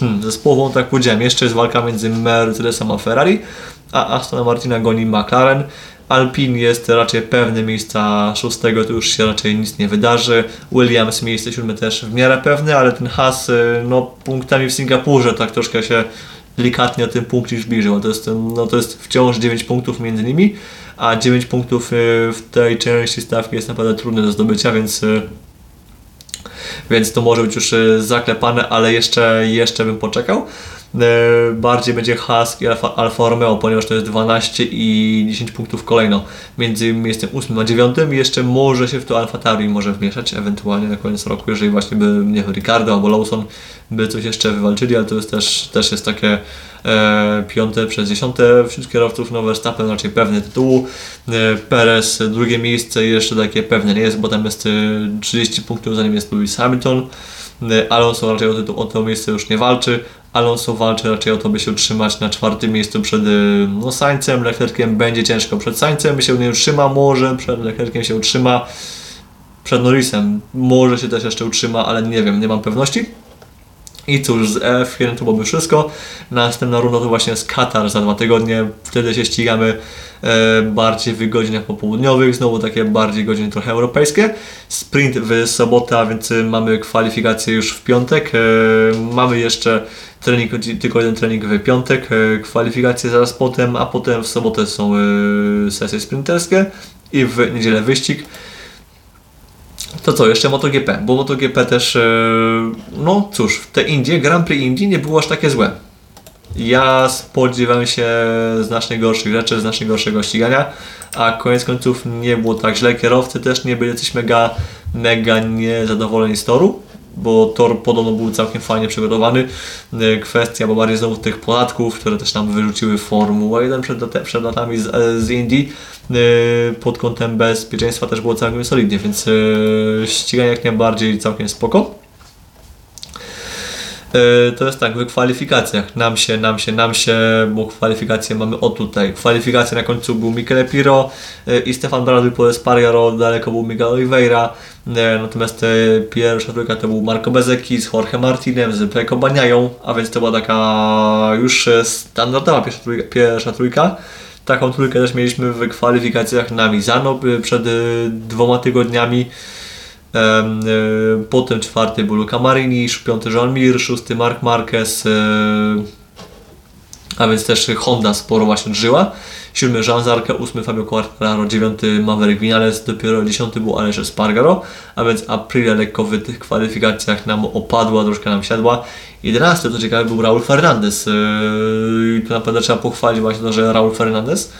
A: hmm, zespołową, tak powiedziałem, jeszcze jest walka między Mercedesem a Ferrari, a Aston Martina goni McLaren. Alpin jest raczej pewny miejsca szóstego, to już się raczej nic nie wydarzy. Williams miejsce siódme też w miarę pewny, ale ten Haas y, no, punktami w Singapurze tak troszkę się delikatnie o tym punkcie zbliżył. To jest, no, to jest wciąż 9 punktów między nimi, a 9 punktów y, w tej części stawki jest naprawdę trudne do zdobycia, więc y, więc to może być już zaklepane, ale jeszcze, jeszcze bym poczekał. E, bardziej będzie Hask i Alfa, Alfa Romeo, ponieważ to jest 12 i 10 punktów kolejno. Między miejscem 8 a 9 i jeszcze może się w to Alfa Tauri może wmieszać ewentualnie na koniec roku, jeżeli właśnie by, nie Ricardo albo Lawson by coś jeszcze wywalczyli, ale to jest też, też jest takie e, piąte przez dziesiąte wśród kierowców, no Verstappen raczej pewny tytułu, e, Perez drugie miejsce jeszcze takie pewne nie jest, bo tam jest 30 e, punktów, zanim jest Lewis Hamilton, e, Alonso raczej o, tytuł, o to miejsce już nie walczy, Alonso walczy raczej o to, by się utrzymać na czwartym miejscu przed y, no, Sańcem. Leclerciem będzie ciężko przed Sańcem, się nie utrzyma, może przed Leclerciem się utrzyma. Przed Norrisem może się też jeszcze utrzyma, ale nie wiem, nie mam pewności. I cóż, z F1 to byłoby wszystko. Następna runda to właśnie jest Katar za dwa tygodnie. Wtedy się ścigamy e, bardziej w godzinach popołudniowych, znowu takie bardziej godziny trochę europejskie. Sprint w sobotę, a więc mamy kwalifikacje już w piątek. E, mamy jeszcze trening, tylko jeden trening w piątek, e, kwalifikacje zaraz potem, a potem w sobotę są e, sesje sprinterskie i w niedzielę wyścig. To co, jeszcze MotoGP, bo MotoGP też, e, no cóż, te Indie, Grand Prix Indii nie było aż takie złe. Ja spodziewałem się znacznie gorszych rzeczy, znacznie gorszego ścigania, a koniec końców nie było tak źle. Kierowcy też nie byli jacyś mega, mega niezadowoleni z toru bo tor podobno był całkiem fajnie przygotowany. E, kwestia, bo bardziej znowu tych podatków, które też nam wyrzuciły Formułę 1 przed, przed latami z, e, z Indii, e, pod kątem bezpieczeństwa też było całkiem solidnie, więc ściganie jak najbardziej całkiem spoko. To jest tak, w kwalifikacjach nam się, nam się, nam się, bo kwalifikacje mamy o tutaj. Kwalifikacje na końcu był Michele Piro i Stefan Bradley po Espargaro, daleko był Miguel Oliveira, Natomiast pierwsza trójka to był Marco Bezeki z Jorge Martinem, z Peko Baniają, a więc to była taka już standardowa pierwsza trójka. Pierwsza trójka. Taką trójkę też mieliśmy w kwalifikacjach na Mizano przed dwoma tygodniami. Potem czwarty był Luca Marini, piąty Jean Mir, szósty Mark Marquez, y, a więc też Honda sporo właśnie żyła. Siódmy Jean Zarka, ósmy Fabio Quartararo, dziewiąty Maverick Vinales, dopiero dziesiąty był Aleix Spargaro, a więc Aprilia lekko w tych kwalifikacjach nam opadła, troszkę nam siadła. Jedenasty, to ciekawe, był Raul Fernandez. Yy, tu naprawdę trzeba pochwalić właśnie to, że Raul Fernandez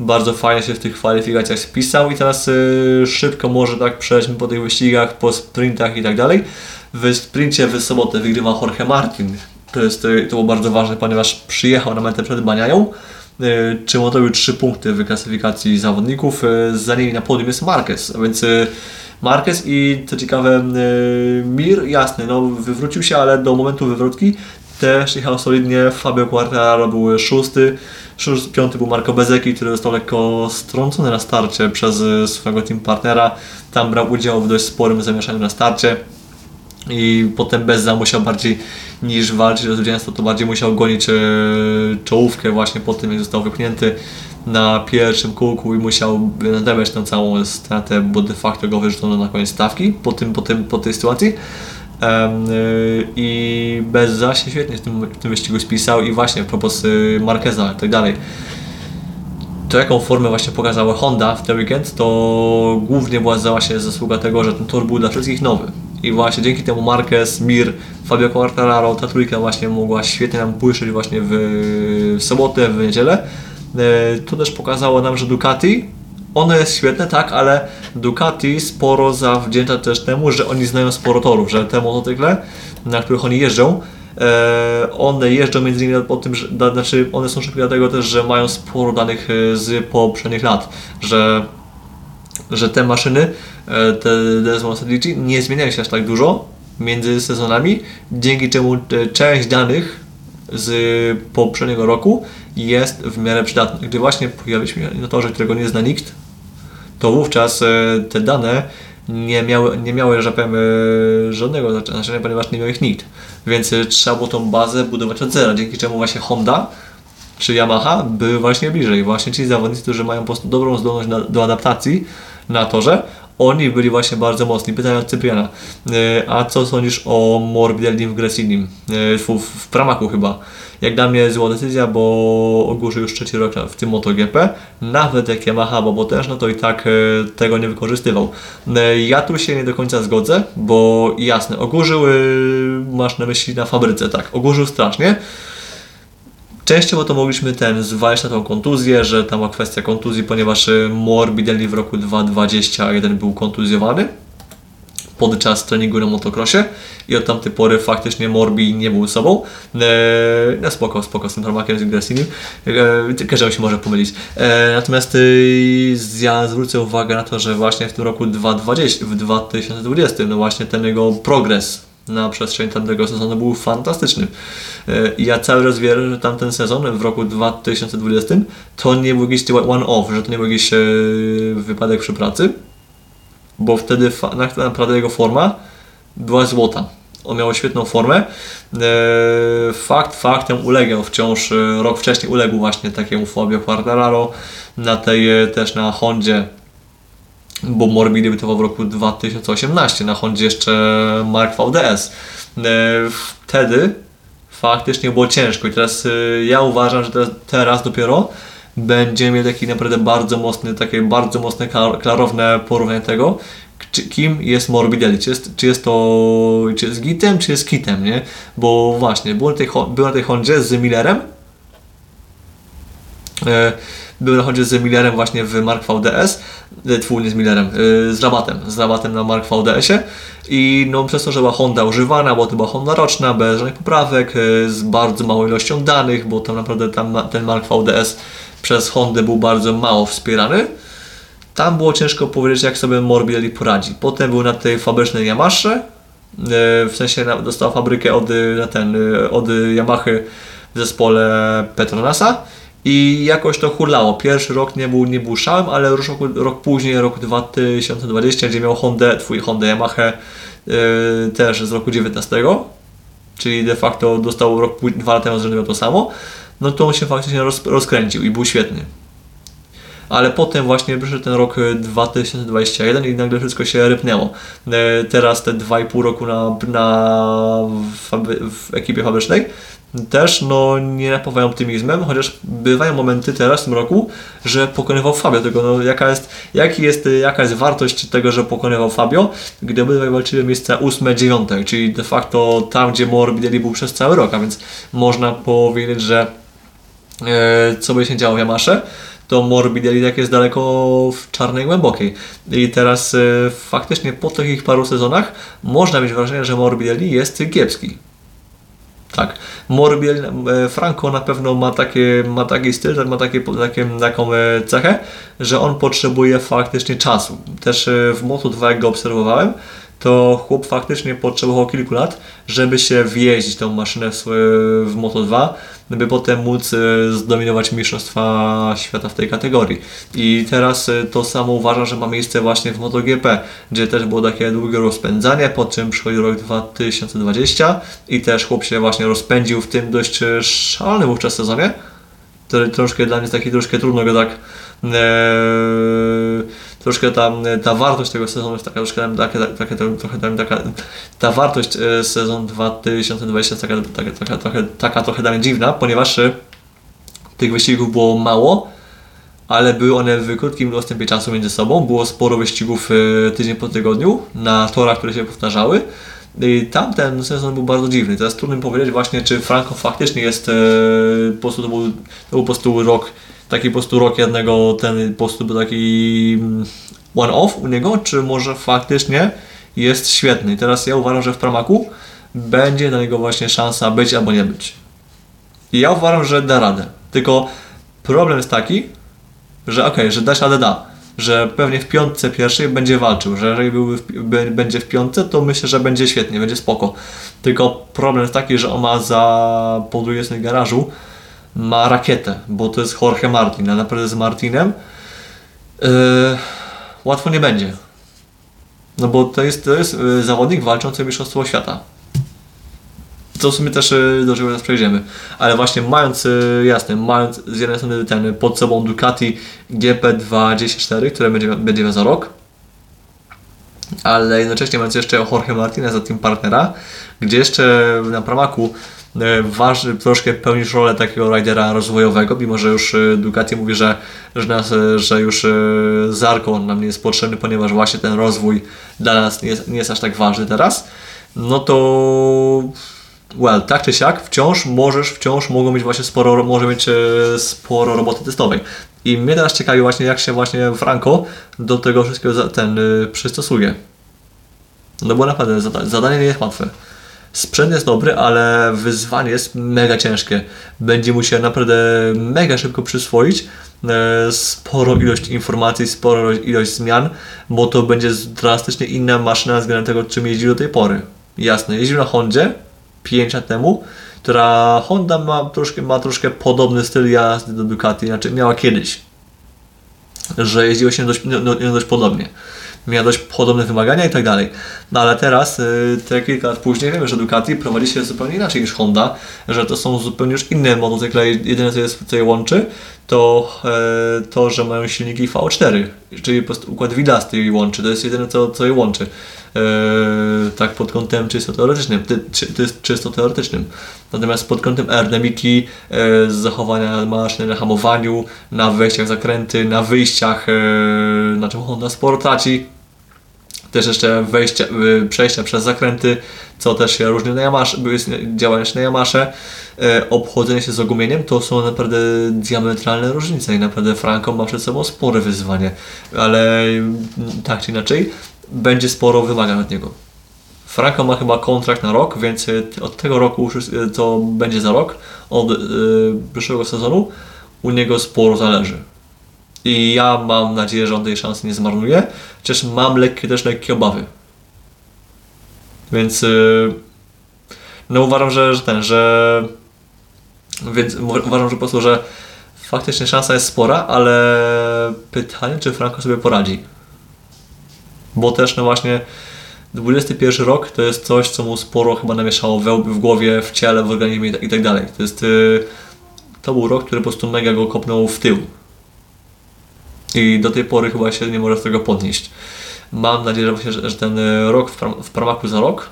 A: bardzo fajnie się w tych kwalifikacjach spisał i teraz yy, szybko może tak przejdźmy po tych wyścigach, po sprintach i tak dalej. W sprincie w sobotę wygrywa Jorge Martin. To, jest, to było bardzo ważne, ponieważ przyjechał na metę przed Baniają E, czym odrobił 3 punkty w klasyfikacji zawodników. E, za nimi na podium jest Marquez, a więc e, Marquez i co ciekawe Mir, jasny, no wywrócił się, ale do momentu wywrotki też jechał solidnie. Fabio Quartararo był szósty piąty był Marco Bezeki, który został lekko strącony na starcie przez swojego team partnera. Tam brał udział w dość sporym zamieszaniu na starcie i potem Bezza musiał bardziej niż walczyć o zwycięstwo, to bardziej musiał gonić e, czołówkę właśnie po tym, jak został wypchnięty na pierwszym kółku i musiał nadawać tę całą stratę, bo de facto go wyrzucono na koniec stawki po, tym, po, tym, po tej sytuacji. Um, I Bezza się świetnie w tym, w tym wyścigu spisał i właśnie propos y, Marqueza i tak dalej to jaką formę właśnie pokazała Honda w ten weekend, to głównie była właśnie zasługa tego, że ten tor był dla wszystkich nowy. I właśnie dzięki temu Marquez, Mir, Fabio Quartararo, ta trójka właśnie mogła świetnie nam błyszczeć właśnie w, w sobotę, w niedzielę. E, to też pokazało nam, że Ducati, ono jest świetne, tak, ale Ducati sporo zawdzięcza też temu, że oni znają sporo torów, że te motocykle, na których oni jeżdżą, e, one jeżdżą między innymi po tym, że znaczy one są szybkie dlatego też, że mają sporo danych e, z poprzednich lat, że że te maszyny, e, te Desmond nie zmieniają się aż tak dużo, między sezonami, dzięki czemu część danych z poprzedniego roku jest w miarę przydatna. Gdy właśnie pojawiliśmy się na torze, którego nie zna nikt, to wówczas e, te dane nie miały, nie miały że powiem, e, żadnego znaczenia, ponieważ nie miał ich nikt. Więc e, trzeba było tą bazę budować od zera, dzięki czemu właśnie Honda czy Yamaha były właśnie bliżej. Właśnie ci zawodnicy, którzy mają po prostu dobrą zdolność do adaptacji na torze, oni byli właśnie bardzo mocni. Pytałem od Cypriana, e, a co sądzisz o Morbidelli w Gresinim? E, w, w Pramaku chyba. Jak dla mnie zła decyzja, bo ogłuszył już trzeci rok w tym MotoGP. Nawet jak Yamaha, bo też, no to i tak e, tego nie wykorzystywał. Ja tu się nie do końca zgodzę, bo jasne, ogórzył, e, masz na myśli na fabryce, tak, ogórzył strasznie. Częściowo to mogliśmy ten zwalić na tą kontuzję, że tam była kwestia kontuzji, ponieważ e, Morbidelli w roku 2021 był kontuzjowany podczas treningu na motocrossie i od tamtej pory faktycznie Morbi nie był sobą. Eee, no spoko, spoko z tym Tarmakiem, z Gressinim. Eee, każdy się może pomylić. Eee, natomiast eee, ja zwrócę uwagę na to, że właśnie w tym roku 2020, w 2020, no właśnie ten jego progres na przestrzeni tamtego sezonu był fantastyczny. E, ja cały czas wierzę, że tamten sezon w roku 2020 to nie był jakiś one-off, że to nie był jakiś e, wypadek przy pracy, bo wtedy naprawdę jego forma była złota. On miał świetną formę. E, Fakt faktem ulegał wciąż, rok wcześniej uległ właśnie takiemu Fabio Quartararo, na tej też na Hondzie bo Morbi debiutował w roku 2018 na Hondzie jeszcze Mark VDS. E, Wtedy faktycznie było ciężko i teraz e, ja uważam, że teraz, teraz dopiero będziemy mieli taki naprawdę bardzo mocny, takie bardzo mocne, klar- klarowne porównanie tego, czy, kim jest Morbidelli, czy jest, czy jest to, czy jest gitem, czy jest kitem, nie? Bo właśnie, był na tej, był na tej Hondzie z Millerem, E, Był na chodzie z Millerem właśnie w Mark VDS, e, twój nie z Millerem, e, z rabatem, z rabatem na Mark VDS-ie i no przez to, że była Honda używana, bo to była Honda roczna, bez żadnych poprawek, e, z bardzo małą ilością danych, bo tam naprawdę tam ten Mark VDS przez Hondę był bardzo mało wspierany. Tam było ciężko powiedzieć, jak sobie Morbidelli poradzi. Potem był na tej fabrycznej Yamasze, e, w sensie dostał fabrykę od, na ten, od Yamahy w zespole Petronasa i jakoś to hulało. Pierwszy rok nie był, nie był szałem, ale rok, rok później, rok 2020, gdzie miał Hondę, twój Hondę Yamaha yy, też z roku 19, czyli de facto dostał rok, dwa lata temu miał to samo, no to on się faktycznie roz, rozkręcił i był świetny. Ale potem właśnie przyszedł ten rok y, 2021 i nagle wszystko się rypnęło. E, Teraz te 2,5 roku na, na w, w ekipie fabrycznej też no, nie napawają optymizmem, chociaż bywają momenty teraz w tym roku, że pokonywał Fabio. Tego, no, jaka, jest, jaki jest, jaka jest wartość tego, że pokonywał Fabio, gdy obydwaj walczyli miejsca 8-9, czyli de facto tam, gdzie Morbidelli był przez cały rok, a więc można powiedzieć, że e, co by się działo w Yamasze, to Morbidelli tak jest daleko w czarnej głębokiej. I teraz e, faktycznie po takich paru sezonach można mieć wrażenie, że Morbidelli jest kiepski. Tak. Morbidelli, e, Franco na pewno ma, takie, ma taki styl, ma takie, takie, taką e, cechę, że on potrzebuje faktycznie czasu. Też e, w Moto2 jak go obserwowałem, to chłop faktycznie potrzebował kilku lat, żeby się wjeździć tą maszynę w, w Moto2, by potem móc e, zdominować mistrzostwa świata w tej kategorii. I teraz e, to samo uważam, że ma miejsce właśnie w MotoGP, gdzie też było takie długie rozpędzanie, po czym przychodzi rok 2020 i też chłop się właśnie rozpędził w tym dość e, szalonym wówczas sezonie, który troszkę dla mnie jest taki troszkę trudno go tak e, troszkę tam e, ta wartość tego sezonu jest taka troszkę tam, taka, taka, trochę tam, taka ta wartość e, sezon 2020 jest taka, taka, taka, trochę, taka trochę mnie dziwna, ponieważ e, tych wyścigów było mało, ale były one w krótkim dostępie czasu między sobą. Było sporo wyścigów e, tydzień po tygodniu na torach, które się powtarzały. I tamten sezon był bardzo dziwny. Teraz trudno mi powiedzieć właśnie, czy Franco faktycznie jest po prostu to był, to był po prostu rok, taki po prostu rok jednego, ten po prostu był taki mm, one-off u niego, czy może faktycznie jest świetny. I teraz ja uważam, że w Pramaku będzie na niego właśnie szansa być albo nie być. I ja uważam, że da radę. Tylko problem jest taki, że okej, że dać radę da. że pewnie w piątce pierwszej będzie walczył, że jeżeli byłby w, będzie w piątce, to myślę, że będzie świetnie, będzie spoko. Tylko problem jest taki, że on ma za po drugiej stronie garażu ma rakietę, bo to jest Jorge Martin, a naprawdę z Martinem yy, łatwo nie będzie. No bo to jest, to jest yy, zawodnik walczący o mistrzostwo świata. To w sumie też yy, do czego teraz przejdziemy. Ale właśnie mając, yy, jasne, mając z jednej strony ten pod sobą Ducati GP24, które będzie, będzie za rok, ale jednocześnie mając jeszcze Jorge Martinez za team partnera, gdzie jeszcze na Pramaku e, waży, troszkę pełnisz rolę takiego ridera rozwojowego, mimo że już e, Ducati mówi, że, że, nas, e, że już e, Zarko nam nie jest potrzebny, ponieważ właśnie ten rozwój dla nas nie jest, nie jest aż tak ważny teraz, no to well, tak czy siak, wciąż możesz, wciąż mogą mieć właśnie sporo, może mieć sporo roboty testowej. I mnie teraz ciekawi właśnie, jak się właśnie Franco do tego wszystkiego ten przystosuje. No bo naprawdę zada- zadanie nie jest łatwe. Sprzęt jest dobry, ale wyzwanie jest mega ciężkie. Będzie musiał naprawdę mega szybko przyswoić e, sporo ilość informacji, sporo ilość zmian, bo to będzie drastycznie inna maszyna względem tego, czym jeździł do tej pory. Jasne, jeździł na Hondzie 5 lat temu, która Honda ma troszkę, ma troszkę podobny styl jazdy do Ducati, znaczy miała kiedyś, że jeździło się dość, no, no, dość podobnie. Miała dość podobne wymagania i tak dalej. No ale teraz, y, te kilka lat później, wiemy, że Ducati prowadzi się zupełnie inaczej niż Honda, że to są zupełnie już inne motocykle. Jedyne co, co je łączy, to e, to, że mają silniki V4, czyli po prostu układ widasty je łączy. To jest jedyne co, co je łączy. E, tak pod kątem czysto teoretycznym. To jest czysto teoretycznym. Natomiast pod kątem aerodynamiki, e, zachowania maszyny na hamowaniu, na wejściach zakręty, na wyjściach, na czym Honda sporo traci. Też jeszcze wejścia, y, przejścia przez zakręty, co też się różni na Yamasze, działania na Yamasze, e, obchodzenie się z ogumieniem, to są naprawdę diametralne różnice i naprawdę Franco ma przed sobą spore wyzwanie, ale tak czy inaczej będzie sporo wymagań od niego. Franco ma chyba kontrakt na rok, więc y, od tego roku, y, co będzie za rok, od y, przyszłego sezonu, u niego sporo zależy. I ja mam nadzieję, że on tej szansy nie zmarnuje, chociaż mam lekkie, też lekkie obawy. Więc y, no uważam, że, że ten, że więc uważam, że po prostu, że faktycznie szansa jest spora, ale pytanie, czy Franco sobie poradzi. Bo też no właśnie 21 rok to jest coś, co mu sporo chyba namieszało we, w głowie, w ciele, w organizmie i tak- tak dalej. To jest y, to był rok, który po prostu mega go kopnął w tył. I do tej pory chyba się nie może z tego podnieść. Mam nadzieję, że, właśnie, że ten y, rok w, pram, w Pramaku za rok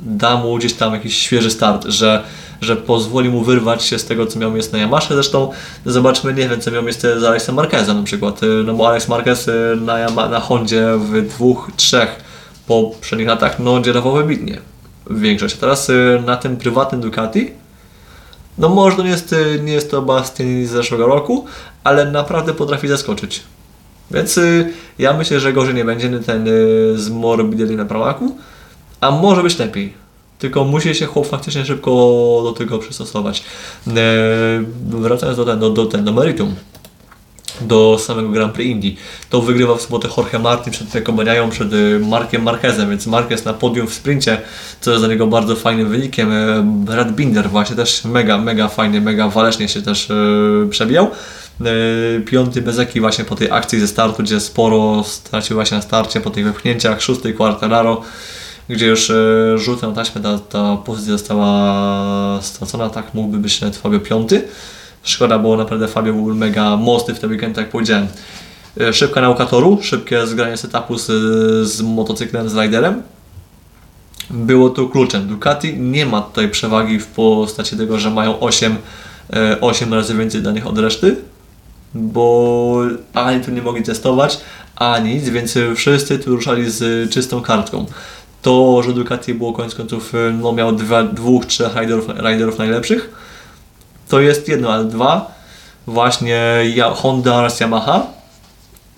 A: da mu gdzieś tam jakiś świeży start, że, że pozwoli mu wyrwać się z tego, co miał miejsce na Yamasze. Zresztą zobaczmy, nie wiem, co miał miejsce z Alexem Marquezem na przykład. Y, No bo Alex Marquez y, na, Yama, na Hondzie w dwóch, trzech poprzednich latach no dzierował wybitnie większość. A teraz na tym prywatnym Ducati no może nie jest, nie jest to Bastian z zeszłego roku, ale naprawdę potrafi zaskoczyć. Więc y, ja myślę, że gorzej nie będzie ten y, z Morbidelli na Pramaku, a może być lepiej. Tylko musi się chłop faktycznie szybko do tego przystosować. E, wracając do, ten, do, do, ten, do meritum, do samego Grand Prix Indii, to wygrywał w sobotę Jorge Martin przed Pekobaniają, przed y, Markiem Marquezem, więc Marquez na podium w sprincie, co jest dla niego bardzo fajnym wynikiem. E, Brad Binder właśnie też mega, mega fajnie, mega walecznie się też e, przebijał. E, Piąty Bezeki właśnie po tej akcji ze startu, gdzie sporo stracił właśnie na starcie, po tych wepchnięciach, szósty Quartararo, gdzie już e, rzutem na taśmę ta, ta pozycja została stracona, tak mógłby być nawet Fabio piąty. Szkoda, bo naprawdę Fabio był mega mocny w ten weekend, jak powiedziałem. E, Szybka nauka toru, szybkie zgranie setupu z, z motocyklem, z riderem. Było to kluczem. Ducati nie ma tutaj przewagi w postaci tego, że mają 8, e, 8 razy więcej danych od reszty, bo ani tu nie mogli testować, ani nic, więc wszyscy tu ruszali z czystą kartką. To, że Ducati było koniec końców, e, no miał dwa, dwóch, trzech riderów, riderów najlepszych, to jest jedno, ale dwa, właśnie Honda oraz Yamaha,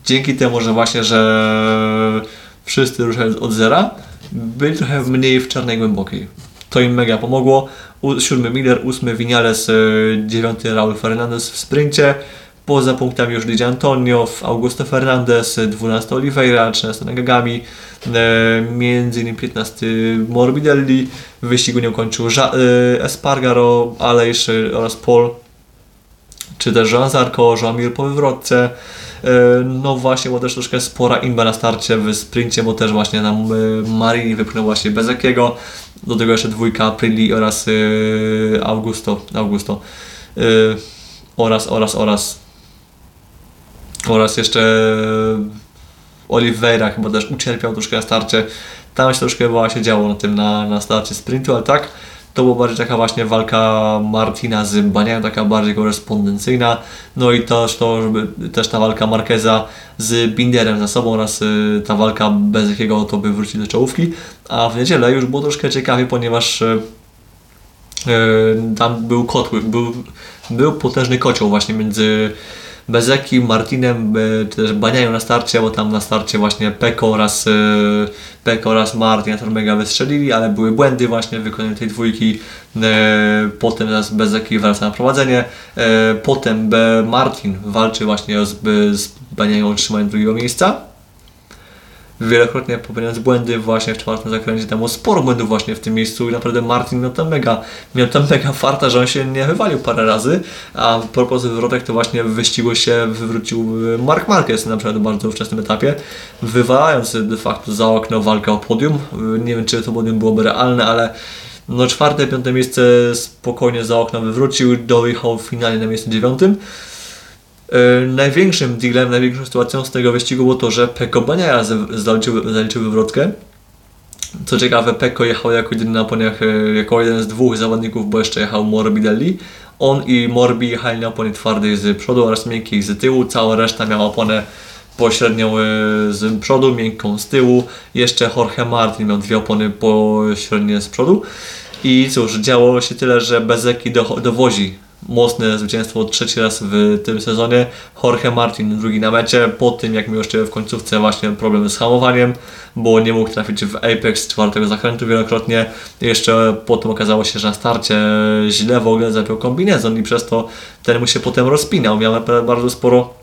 A: dzięki temu, że właśnie, że wszyscy ruszają od zera, byli trochę mniej w czarnej głębokiej. To im mega pomogło. Siódmy Miller, ósmy Vinales, e, dziewiąty Raul Fernandez w sprincie, Poza punktami już Lidia Antonio, Augusto Fernandez, 12 Oliveira, 13 Nagagami, e, między innymi 15 Morbidelli. W wyścigu nie ukończył e, Espargaro, Alejsz oraz Paul, czy też Jean Zarco, Jean po wywrotce. E, No właśnie, bo też troszkę spora imba na starcie w sprincie, bo też właśnie nam Marini wypchnął właśnie bez jakiego. Do tego jeszcze dwójka Aprilli oraz Augusto, Augusto. E, oraz, oraz, oraz oraz jeszcze Oliveira chyba też ucierpiał troszkę na starcie. Tam się troszkę się działo na tym na, na starcie sprintu, ale tak, to była bardziej taka właśnie walka Martina z Baniają, taka bardziej korespondencyjna. No i też to, żeby też ta walka Marqueza z Binderem za sobą oraz y, ta walka bez jakiego to by wrócił do czołówki. A w niedzielę już było troszkę ciekawie, ponieważ y, tam był kotły, był, był potężny kocioł właśnie między Bezeki, Martinem, e, czy też Baniają na starcie, bo tam na starcie właśnie Peko oraz, e, Peko oraz Martin to mega wystrzelili, ale były błędy właśnie w wykonaniu tej dwójki. E, Potem Bezeki wraca na prowadzenie. Potem Martin walczy właśnie z, z Baniają o drugiego miejsca wielokrotnie popełniając błędy właśnie w czwartym zakręcie. Było sporo błędów właśnie w tym miejscu i naprawdę Martin miał tam mega, miał tam mega farta, że on się nie wywalił parę razy, a propos wywrotek to właśnie w wyścigu się wywrócił Mark Marquez na przykład w bardzo wczesnym etapie, wywalając de facto za okno walkę o podium. Nie wiem czy to podium byłoby realne, ale no czwarte, piąte miejsce spokojnie za okno wywrócił, dojechał finalnie na miejscu dziewiątym. Yy, największym dealem, największą sytuacją z tego wyścigu było to, że Peko Baniaja zaliczył, zaliczył wywrotkę. Co ciekawe, Peko jechał jako jedyny na oponiach, yy, jako jeden z dwóch zawodników, bo jeszcze jechał Morbidelli. On i Morbi jechali na oponie twardej z przodu oraz miękkiej z tyłu. Cała reszta miała oponę pośrednią yy, z przodu, miękką z tyłu. Jeszcze Jorge Martin miał dwie opony pośrednie z przodu. I cóż, działo się tyle, że Bezeki do, dowozi mocne zwycięstwo trzeci raz w tym sezonie. Jorge Martin drugi na mecie, po tym jak miał jeszcze w końcówce właśnie problemy z hamowaniem, bo nie mógł trafić w apex czwartego zakrętu wielokrotnie. Jeszcze potem okazało się, że na starcie źle w ogóle zapiął kombinezon i przez to ten mu się potem rozpinał. Miał bardzo sporo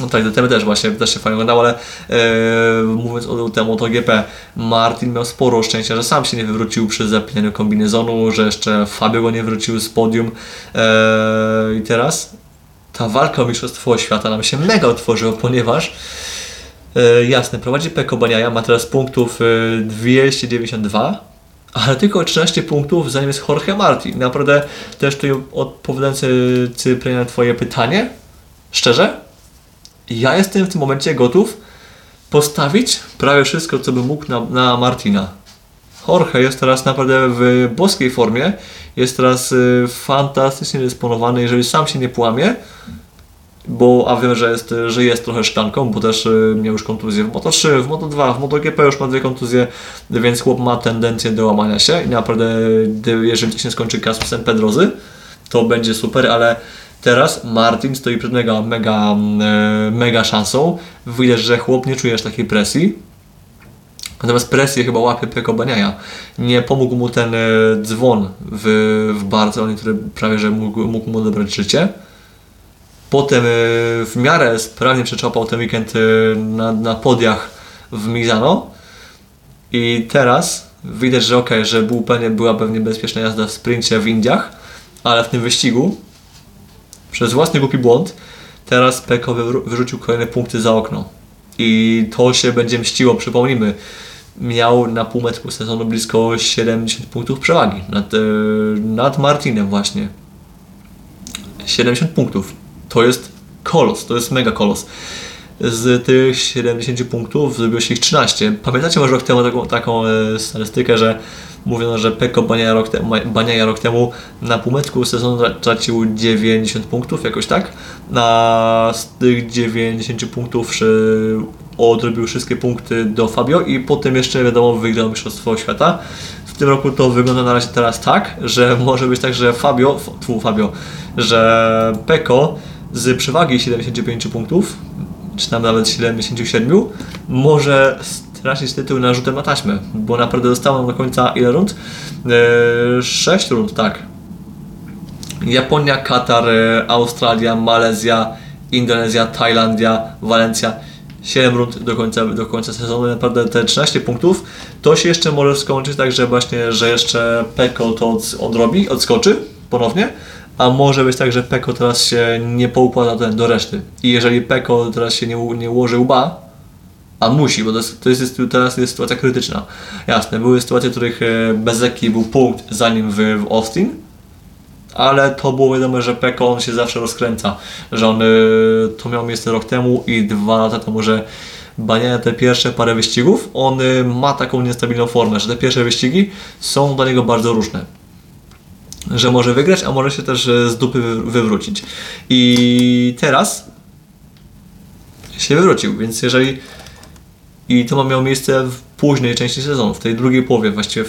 A: no tak, do temy też właśnie, też się fajnie oglądało, ale e, mówiąc o temu MotoGP, Martin miał sporo szczęścia, że sam się nie wywrócił przy zapinaniu kombinezonu, że jeszcze Fabio go nie wrócił z podium. E, i teraz ta walka o Mistrzostwo Świata nam się mega otworzyła, ponieważ e, jasne, prowadzi Peko Baniaja, ma teraz punktów e, 292, ale tylko 13 punktów za nim jest Jorge Martin. Naprawdę też tutaj odpowiadając Cypry na Twoje pytanie, szczerze, ja jestem w tym momencie gotów postawić prawie wszystko, co bym mógł na, na Martina. Jorge jest teraz naprawdę w boskiej formie, jest teraz y, fantastycznie dysponowany, jeżeli sam się nie połamie, bo a wiem, że jest, że jest trochę sztanką, bo też y, miał już kontuzję w Moto3, w Moto2, w MotoGP już ma dwie kontuzje, więc chłop ma tendencję do łamania się i naprawdę, jeżeli się skończy kasusem Pedrozy, to będzie super, ale teraz Martin stoi przed mega, mega, e, mega szansą. Widać, że chłop nie czujesz takiej presji. Natomiast presję chyba łapie Peko Baniaja. Nie pomógł mu ten e, dzwon w, w Barcelonie, który prawie że mógł, mógł mu odebrać życie. Potem e, w miarę sprawnie przeczopał ten weekend na, na podiach w Mizano. I teraz widać, że ok, że był pewnie, była pewnie bezpieczna jazda w sprincie w Indiach, ale w tym wyścigu przez własny głupi błąd teraz Peko wyrzucił kolejne punkty za okno. I to się będzie mściło, przypomnijmy. Miał na półmetku sezonu blisko 70 punktów przewagi nad, e, nad Martinem właśnie. 70 punktów. To jest kolos, to jest mega kolos. Z tych 70 punktów zrobiło się ich 13. Pamiętacie może rok temu taką, taką e, statystykę, że mówiono, że Peko Baniaja rok, te, rok temu na półmetku sezonu tra- tracił 90 punktów, jakoś tak. A z tych 90 punktów odrobił wszystkie punkty do Fabio i potem jeszcze wiadomo wygrał Mistrzostwo Świata. W tym roku to wygląda na razie teraz tak, że może być tak, że Fabio, tfu, Fabio, że Peko z przewagi 75 punktów, czy tam nawet 77, może stracić tytuł na rzutem na taśmę, bo naprawdę zostało do końca ile rund? Eee, 6 rund, tak. Japonia, Katar, e, Australia, Malezja Indonezja, Tajlandia, Walencja. 7 rund do końca, do końca sezonu, naprawdę te 13 punktów, to się jeszcze może skończyć tak, że właśnie, że jeszcze Peko to od, odrobi, odskoczy ponownie, a może być tak, że Peko teraz się nie poukłada do, reszty. I jeżeli Peko teraz się nie, nie ułoży łba, a musi, bo to jest, to jest, teraz jest sytuacja krytyczna. Jasne, były sytuacje, w których e, bez lekki był punkt zanim w, w Austin, ale to było wiadomo, że Peko on się zawsze rozkręca, że on y, to miał miejsce rok temu i dwa lata temu, że Bania te pierwsze parę wyścigów, on y, ma taką niestabilną formę, że te pierwsze wyścigi są dla niego bardzo różne. Że może wygrać, a może się też y, z dupy wy- wywrócić. I teraz się wywrócił, więc jeżeli i to ma miało miejsce w późnej części sezonu, w tej drugiej połowie, właściwie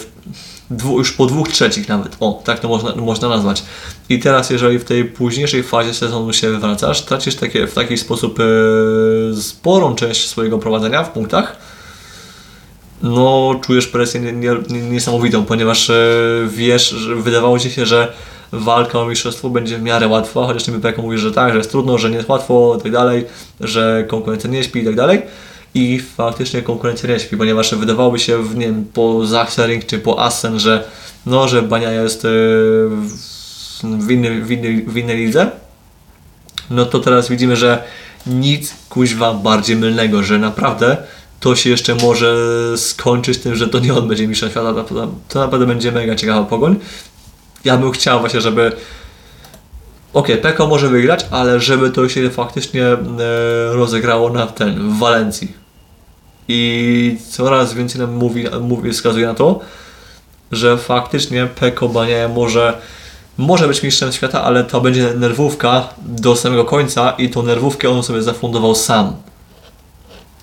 A: dwu, już po dwóch trzecich nawet. O, tak to można, można nazwać. I teraz, jeżeli w tej późniejszej fazie sezonu się wywracasz, tracisz takie, w taki sposób e, sporą część swojego prowadzenia w punktach, no czujesz presję nie, nie, nie, niesamowitą, ponieważ e, wiesz, że wydawało ci się, że walka o mistrzostwo będzie w miarę łatwa, chociaż niby Peko mówi, że tak, że jest trudno, że nie jest łatwo i tak dalej, że konkurencja nie śpi i tak dalej. I faktycznie konkurencja nie śpi, ponieważ wydawałoby się, w, nie wiem, po Zachsering czy po Assen, że no, że Bania jest e, w, innej, w, innej, w innej lidze, no to teraz widzimy, że nic kuźwa bardziej mylnego, że naprawdę to się jeszcze może skończyć tym, że to nie on będzie mistrzem świata, to, naprawdę będzie mega ciekawa pogoń. Ja bym chciał właśnie, żeby Okej, Peko może wygrać, ale żeby to się faktycznie e, rozegrało na ten, w Walencji. I coraz więcej nam mówi, mówi, wskazuje na to, że faktycznie Peko Bania może, może być mistrzem świata, ale to będzie nerwówka do samego końca i tą nerwówkę on sobie zafundował sam.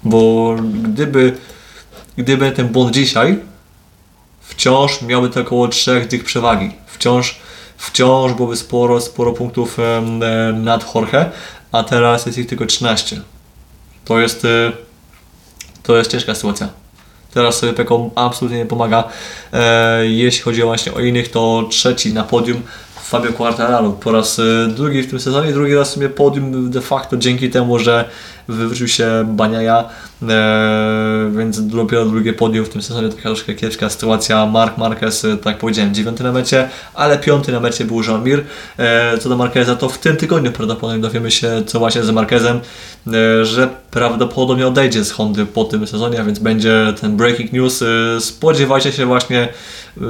A: Bo gdyby, gdyby ten błąd dzisiaj, wciąż miałby to około trzech tych przewagi. Wciąż, wciąż byłoby sporo, sporo punktów e, nad Jorge, a teraz jest ich tylko 13. To jest, e, to jest ciężka sytuacja. Teraz sobie Peko absolutnie nie pomaga. E, jeśli chodzi właśnie o innych, to trzeci na podium Fabio Quartararo po raz drugi w tym sezonie, drugi raz w sumie podium de facto dzięki temu, że wywrócił się Baniaja, więc dopiero drugie podium w tym sezonie, taka troszkę kiepska sytuacja. Mark Marquez, e, tak powiedziałem, dziewiąty na mecie, ale piąty na mecie był Jean Mir. E, co do Marqueza, to w tym tygodniu prawdopodobnie dowiemy się, co właśnie z Marquezem, e, że prawdopodobnie odejdzie z Hondy po tym sezonie, a więc będzie ten breaking news. E, spodziewajcie się właśnie e,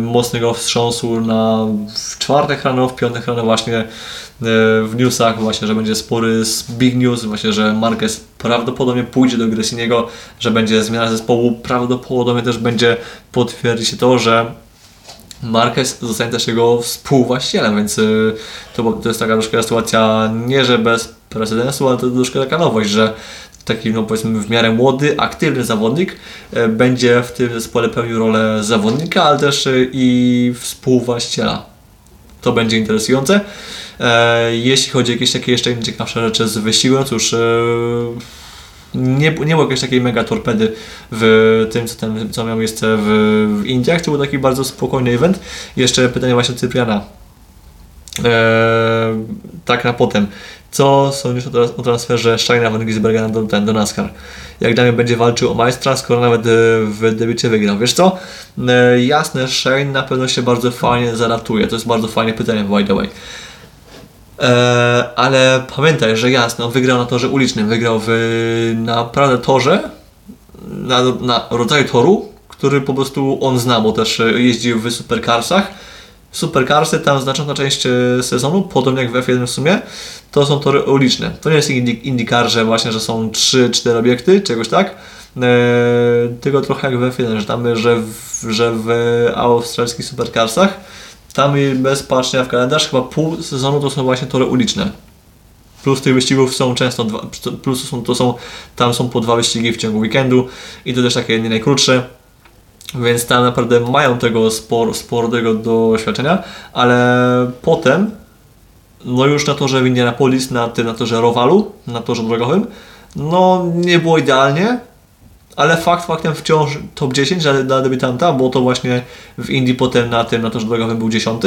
A: mocnego wstrząsu na w czwartek rano, w piątek rano właśnie e, w newsach właśnie, że będzie spory big news, właśnie, że Marquez prawdopodobnie pójdzie do Gressiniego, że będzie zmiana zespołu, prawdopodobnie też będzie potwierdzić się to, że Marquez zostanie też jego współwłaścicielem, więc y, to, to jest taka troszkę sytuacja nie, że bez precedensu, ale to troszkę taka nowość, że taki, no powiedzmy, w miarę młody, aktywny zawodnik e, będzie w tym zespole pełnił rolę zawodnika, ale też e, i współwłaściciela. To będzie interesujące. E, Jeśli chodzi o jakieś takie jeszcze ciekawsze rzeczy z wyścigiem, cóż, e, nie, nie było jakiejś takiej mega torpedy w tym, co, ten, co miało miejsce w, w Indiach. To był taki bardzo spokojny event. Jeszcze pytanie właśnie Cypriana. Eee, tak na potem. Co sądzisz o, o transferze Steina van Gisbergena do, do NASCAR? Jak Damian będzie walczył o majstra, skoro nawet e, w debiucie wygrał? Wiesz co? E, jasne, Shane na pewno się bardzo fajnie zaratuje. To jest bardzo fajne pytanie, by the way. E, ale pamiętaj, że jasne, on wygrał na torze ulicznym, wygrał w naprawdę torze, na, na rodzaju toru, który po prostu on zna, bo też jeździł w supercarsach. Supercarsy, tam znacząca część e, sezonu, podobnie jak w F1 w sumie, to są tory uliczne. To nie jest IndyCar, że właśnie, że są 3-4 obiekty, czegoś tak, e, tylko trochę jak w F1, że tam, że w, że w australskich supercarsach tam i bez patrzenia w kalendarz chyba pół sezonu to są właśnie tory uliczne. Plus tych wyścigów są często dwa, plus są, to są, tam są po dwa wyścigi w ciągu weekendu i to też takie nie najkrótsze. Więc tam naprawdę mają tego sporo, sporo tego doświadczenia, ale potem, no już na torze w Indianapolis, na, na torze Rowalu, na torze drogowym, no nie było idealnie, ale fakt faktem wciąż top 10 dla, dla debiutanta, bo to właśnie w Indii potem na tym, na torze drogowym był 10.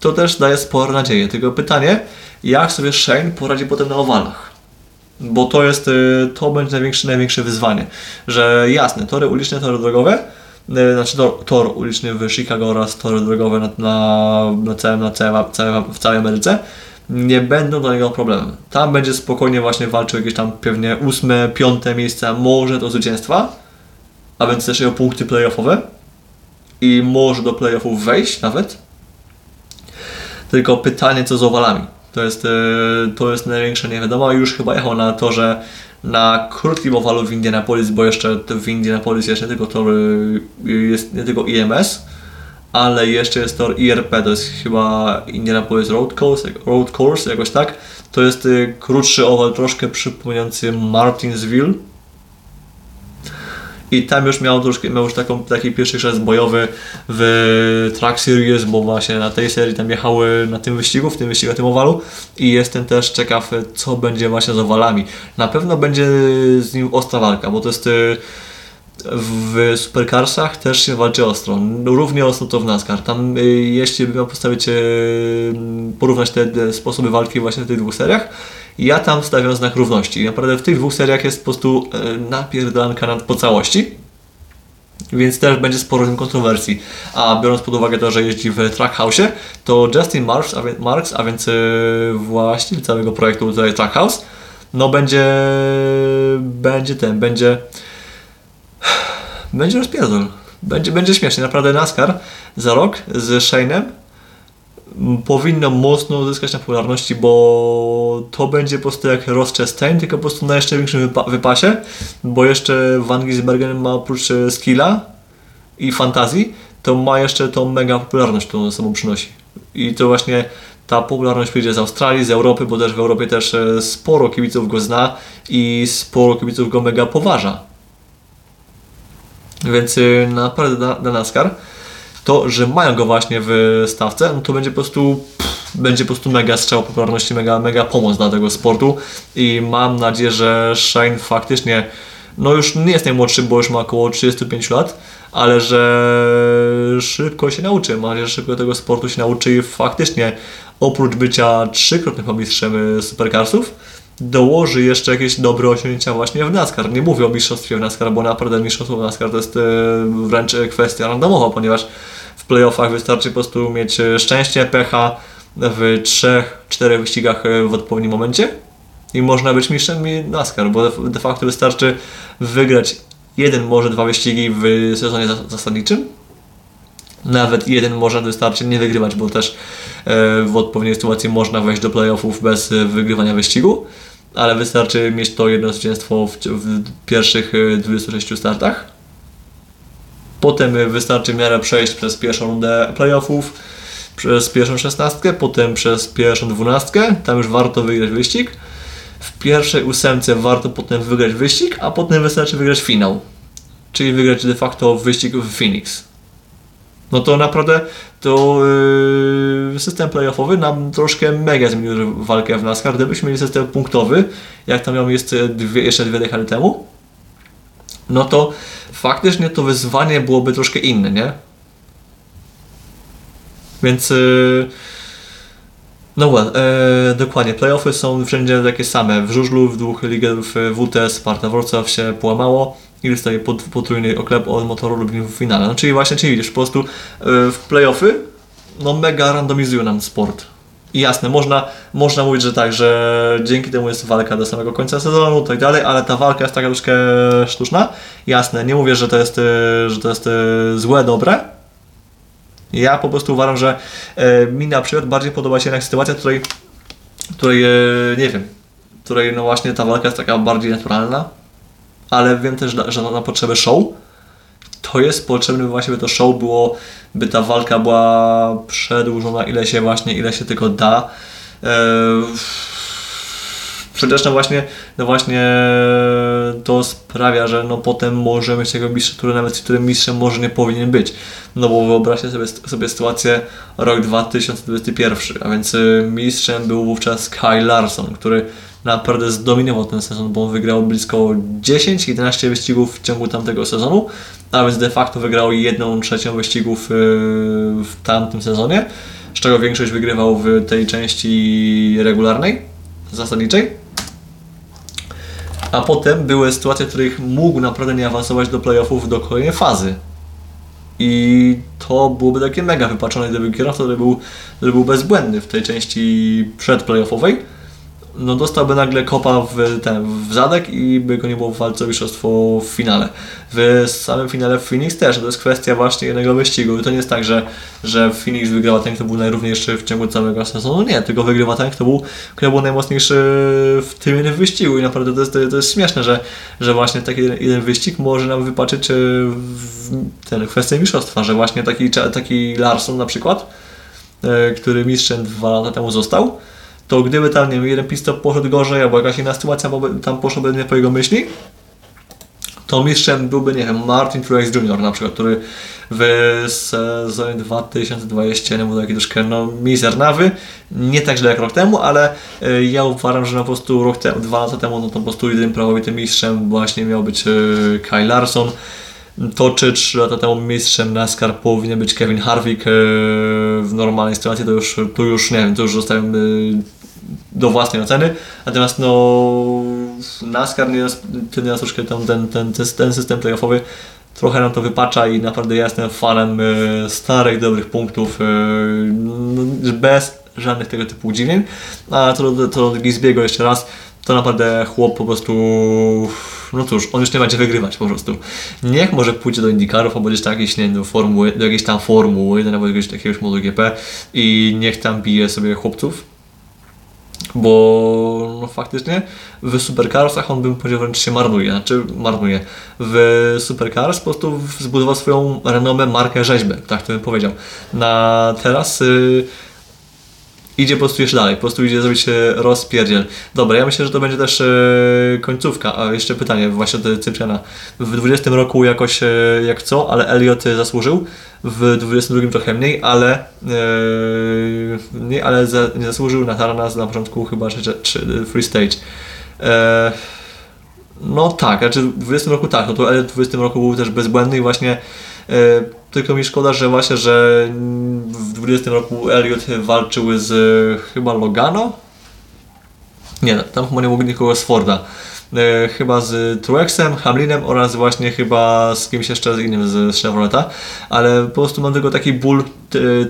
A: to też daje spore nadzieję. Tylko pytanie, jak sobie Shane poradzi potem na owalach? Bo to jest, y, to będzie największe, największe wyzwanie, że jasne, tory uliczne, tory drogowe, y, znaczy tor, tor uliczny w Chicago oraz tory drogowe na, na, na, całym, na całym, w całej Ameryce nie będą dla niego problemem. Tam będzie spokojnie właśnie walczył jakieś tam pewnie ósme, piąte miejsca, może do zwycięstwa, a więc też jego punkty playoffowe i może do playoffów wejść nawet. Tylko pytanie co z owalami. To jest, e, to jest największa niewiadoma. Już chyba jechał na torze na krótkim owalu w Indianapolis, bo jeszcze w Indianapolis jest nie tylko tor, e, jest nie tylko IMS, ale jeszcze jest tor IRP, to jest chyba Indianapolis Road Course, Road Course jakoś tak. To jest e, krótszy owal, troszkę przypominający Martinsville i tam już miał troszkę, miał już taką, taki pierwszy chrzest bojowy w Track Series, bo właśnie na tej serii tam jechały na tym wyścigu, w tym wyścigu na tym owalu i jestem też ciekaw, co będzie właśnie z owalami. Na pewno będzie z nim ostra walka, bo to jest y, w supercarsach też się walczy ostro. Równie ostro to w NASCAR. Tam y, jeśli bym miał postawić, y, porównać te sposoby walki właśnie w tych dwóch seriach, ja tam stawiam znak równości. Naprawdę w tych dwóch seriach jest po prostu e, napierdalanka po całości. Więc też będzie sporo kontrowersji. A biorąc pod uwagę to, że jeździ w Trackhouse'ie, to Justin Marks, a więc, Marks, a więc właściciel całego projektu tutaj Trackhouse, no będzie, będzie ten, będzie, będzie rozpierdol. Będzie, będzie śmiesznie. Naprawdę NASCAR za rok z Shane'em powinno mocno uzyskać na popularności, bo to będzie po prostu jak Ross Chastain, tylko po prostu na jeszcze większym wypa wypasie, bo jeszcze Van Gisbergen ma oprócz e, skilla i fantazji, to ma jeszcze tą mega popularność, którą ze sobą przynosi. I to właśnie ta popularność przyjdzie z Australii, z Europy, bo też w Europie też e, sporo kibiców go zna i sporo kibiców go mega poważa. Więc e, naprawdę na, na NASCAR to, że mają go właśnie w stawce, no to będzie po prostu będzie po prostu mega strzał popularności, mega, mega pomoc dla tego sportu. I mam nadzieję, że Shane faktycznie no już nie jest najmłodszy, bo już ma około 35 lat, ale że szybko się nauczy, mam nadzieję, że szybko tego sportu się nauczy i faktycznie oprócz bycia trzykrotnym mistrzem supercarsów, dołoży jeszcze jakieś dobre osiągnięcia właśnie w NASCAR. Nie mówię o mistrzostwie w NASCAR, bo naprawdę mistrzostwo w NASCAR to jest e, wręcz kwestia randomowa, ponieważ w playoffach wystarczy po prostu mieć e, szczęście, pecha w trzech, czterech wyścigach e, w odpowiednim momencie i można być mistrzem NASCAR, bo de facto wystarczy wygrać jeden, może dwa wyścigi w sezonie zasadniczym. Nawet jeden może wystarczy nie wygrywać, bo też w odpowiedniej sytuacji można wejść do playoffów bez wygrywania wyścigu ale wystarczy mieć to jedno zwycięstwo w, w pierwszych 26 e, startach. Potem e, wystarczy w miarę przejść przez pierwszą rundę playoffów, przez pierwszą szesnastkę, potem przez pierwszą dwunastkę, tam już warto wygrać wyścig. W pierwszej ósemce warto potem wygrać wyścig, a potem wystarczy wygrać finał, czyli wygrać de facto wyścig w Phoenix no to naprawdę to yy, system playoffowy nam troszkę mega zmienił walkę w NASCAR. Gdybyśmy mieli system punktowy, jak tam miał jeszcze dwie, jeszcze dwie dekady temu, no to faktycznie to wyzwanie byłoby troszkę inne, nie? Więc yy, no well, e, dokładnie, playoffy są wszędzie takie same. W żużlu, w dwóch ligerów WTS, Sparta Wrocław się połamało i dostaje potrójny oklep od motoru Lublin w finale. No, czyli właśnie, czyli widzisz, po prostu e, w playoffy no mega randomizują nam sport. I jasne, można, można mówić, że tak, że dzięki temu jest walka do samego końca sezonu i tak dalej, ale ta walka jest taka troszkę sztuczna. Jasne, nie mówię, że to jest, e, że to jest e, złe, dobre. Ja po prostu uważam, że mi na przykład bardziej podoba się jednak sytuacja, której, której nie wiem, której no właśnie ta walka jest taka bardziej naturalna, ale wiem też, że na potrzeby show to jest potrzebne właśnie, by to show było, by ta walka była przedłużona ile się właśnie, ile się tylko da. Eee, przecież no właśnie, no właśnie to sprawia, że no potem może mieć tego mistrza, który nawet którym mistrzem może nie powinien być. No bo wyobraźcie sobie, sobie sytuację rok 2021, a więc y, mistrzem był wówczas Kyle Larson, który naprawdę zdominował ten sezon, bo on wygrał blisko 10-11 wyścigów w ciągu tamtego sezonu, a więc de facto wygrał jedną trzecią wyścigów y, w tamtym sezonie. Z czego większość wygrywał w tej części regularnej, zasadniczej. A potem były sytuacje, w których mógł naprawdę nie awansować do playoffów do kolejnej fazy. I to byłoby takie mega wypaczone, gdyby kierowca, który był, który był bezbłędny w tej części przedplayoffowej, no dostałby nagle kopa w, ten, w zadek i by go nie było w walce o mistrzostwo w finale. W samym finale w Phoenix też, to jest kwestia właśnie jednego wyścigu. I to nie jest tak, że, że Phoenix wygrała ten, kto był najrówniejszy w ciągu całego sezonu. Nie, tylko wygrywa ten, kto był, kto był najmocniejszy w tym jednym wyścigu. I naprawdę to jest, to jest śmieszne, że, że właśnie taki jeden, jeden wyścig może nam wypaczyć e, ten, kwestię mistrzostwa, że właśnie taki, taki Larson na przykład, e, który mistrzem dwa lata temu został, to gdyby tam, nie wiem, jeden pistop poszedł gorzej, albo jakaś inna sytuacja tam poszłaby nie po jego myśli, to mistrzem byłby, nie wiem, Martin Truex Jr. na przykład, który w sezonie 2020 nie był taki troszkę no, mizernawy, nie tak źle jak rok temu, ale e, ja uważam, że na po prostu rok temu, dwa lata temu, no to po prostu jedynym prawowitym mistrzem właśnie miał być e, Kyle Larson. To czy 3 lata temu mistrzem NASCAR powinien być Kevin Harvick e, w normalnej sytuacji, to już, tu już nie wiem, to już zostawiam do własnej oceny. Natomiast no NASCAR nie jest, ten, troszkę ten, ten, ten, ten system playoffowy trochę nam to wypacza i naprawdę ja jestem fanem e, starych, dobrych punktów e, no, bez żadnych tego typu udziwień. A co do, co do Gisbiego jeszcze raz, to naprawdę chłop po prostu, no cóż, on już nie będzie wygrywać po prostu. Niech może pójdzie do Indykarów albo gdzieś tam jakieś, nie do, formuły, do jakiejś tam formuły, albo jakiegoś jakiegoś MotoGP i niech tam bije sobie chłopców, bo no, faktycznie w Supercarsach on bym powiedział wręcz się marnuje, znaczy marnuje. W Supercars po prostu zbudował swoją renomę, markę, rzeźbę, tak to bym powiedział. Na teraz y, idzie po prostu jeszcze dalej, po prostu idzie zrobić rozpierdziel. Dobra, ja myślę, że to będzie też y, końcówka, a jeszcze pytanie właśnie do Cypriana. W 20 roku jakoś y, jak co, ale Elliot zasłużył, w 22 trochę mniej, ale nie, ale za, nie zasłużył na Taranas na początku chyba czy, czy Free Stage. E, no tak, znaczy w 20 roku tak, no to Elliot w 20 roku był też bezbłędny i właśnie e, tylko mi szkoda, że właśnie, że w 20 roku Elliot walczył z chyba Logano? Nie, tam chyba nie mógł nikogo z Forda. E, chyba z Truexem, Hamlinem oraz właśnie chyba z kimś jeszcze innym z Chevroleta, ale po prostu mam tylko taki ból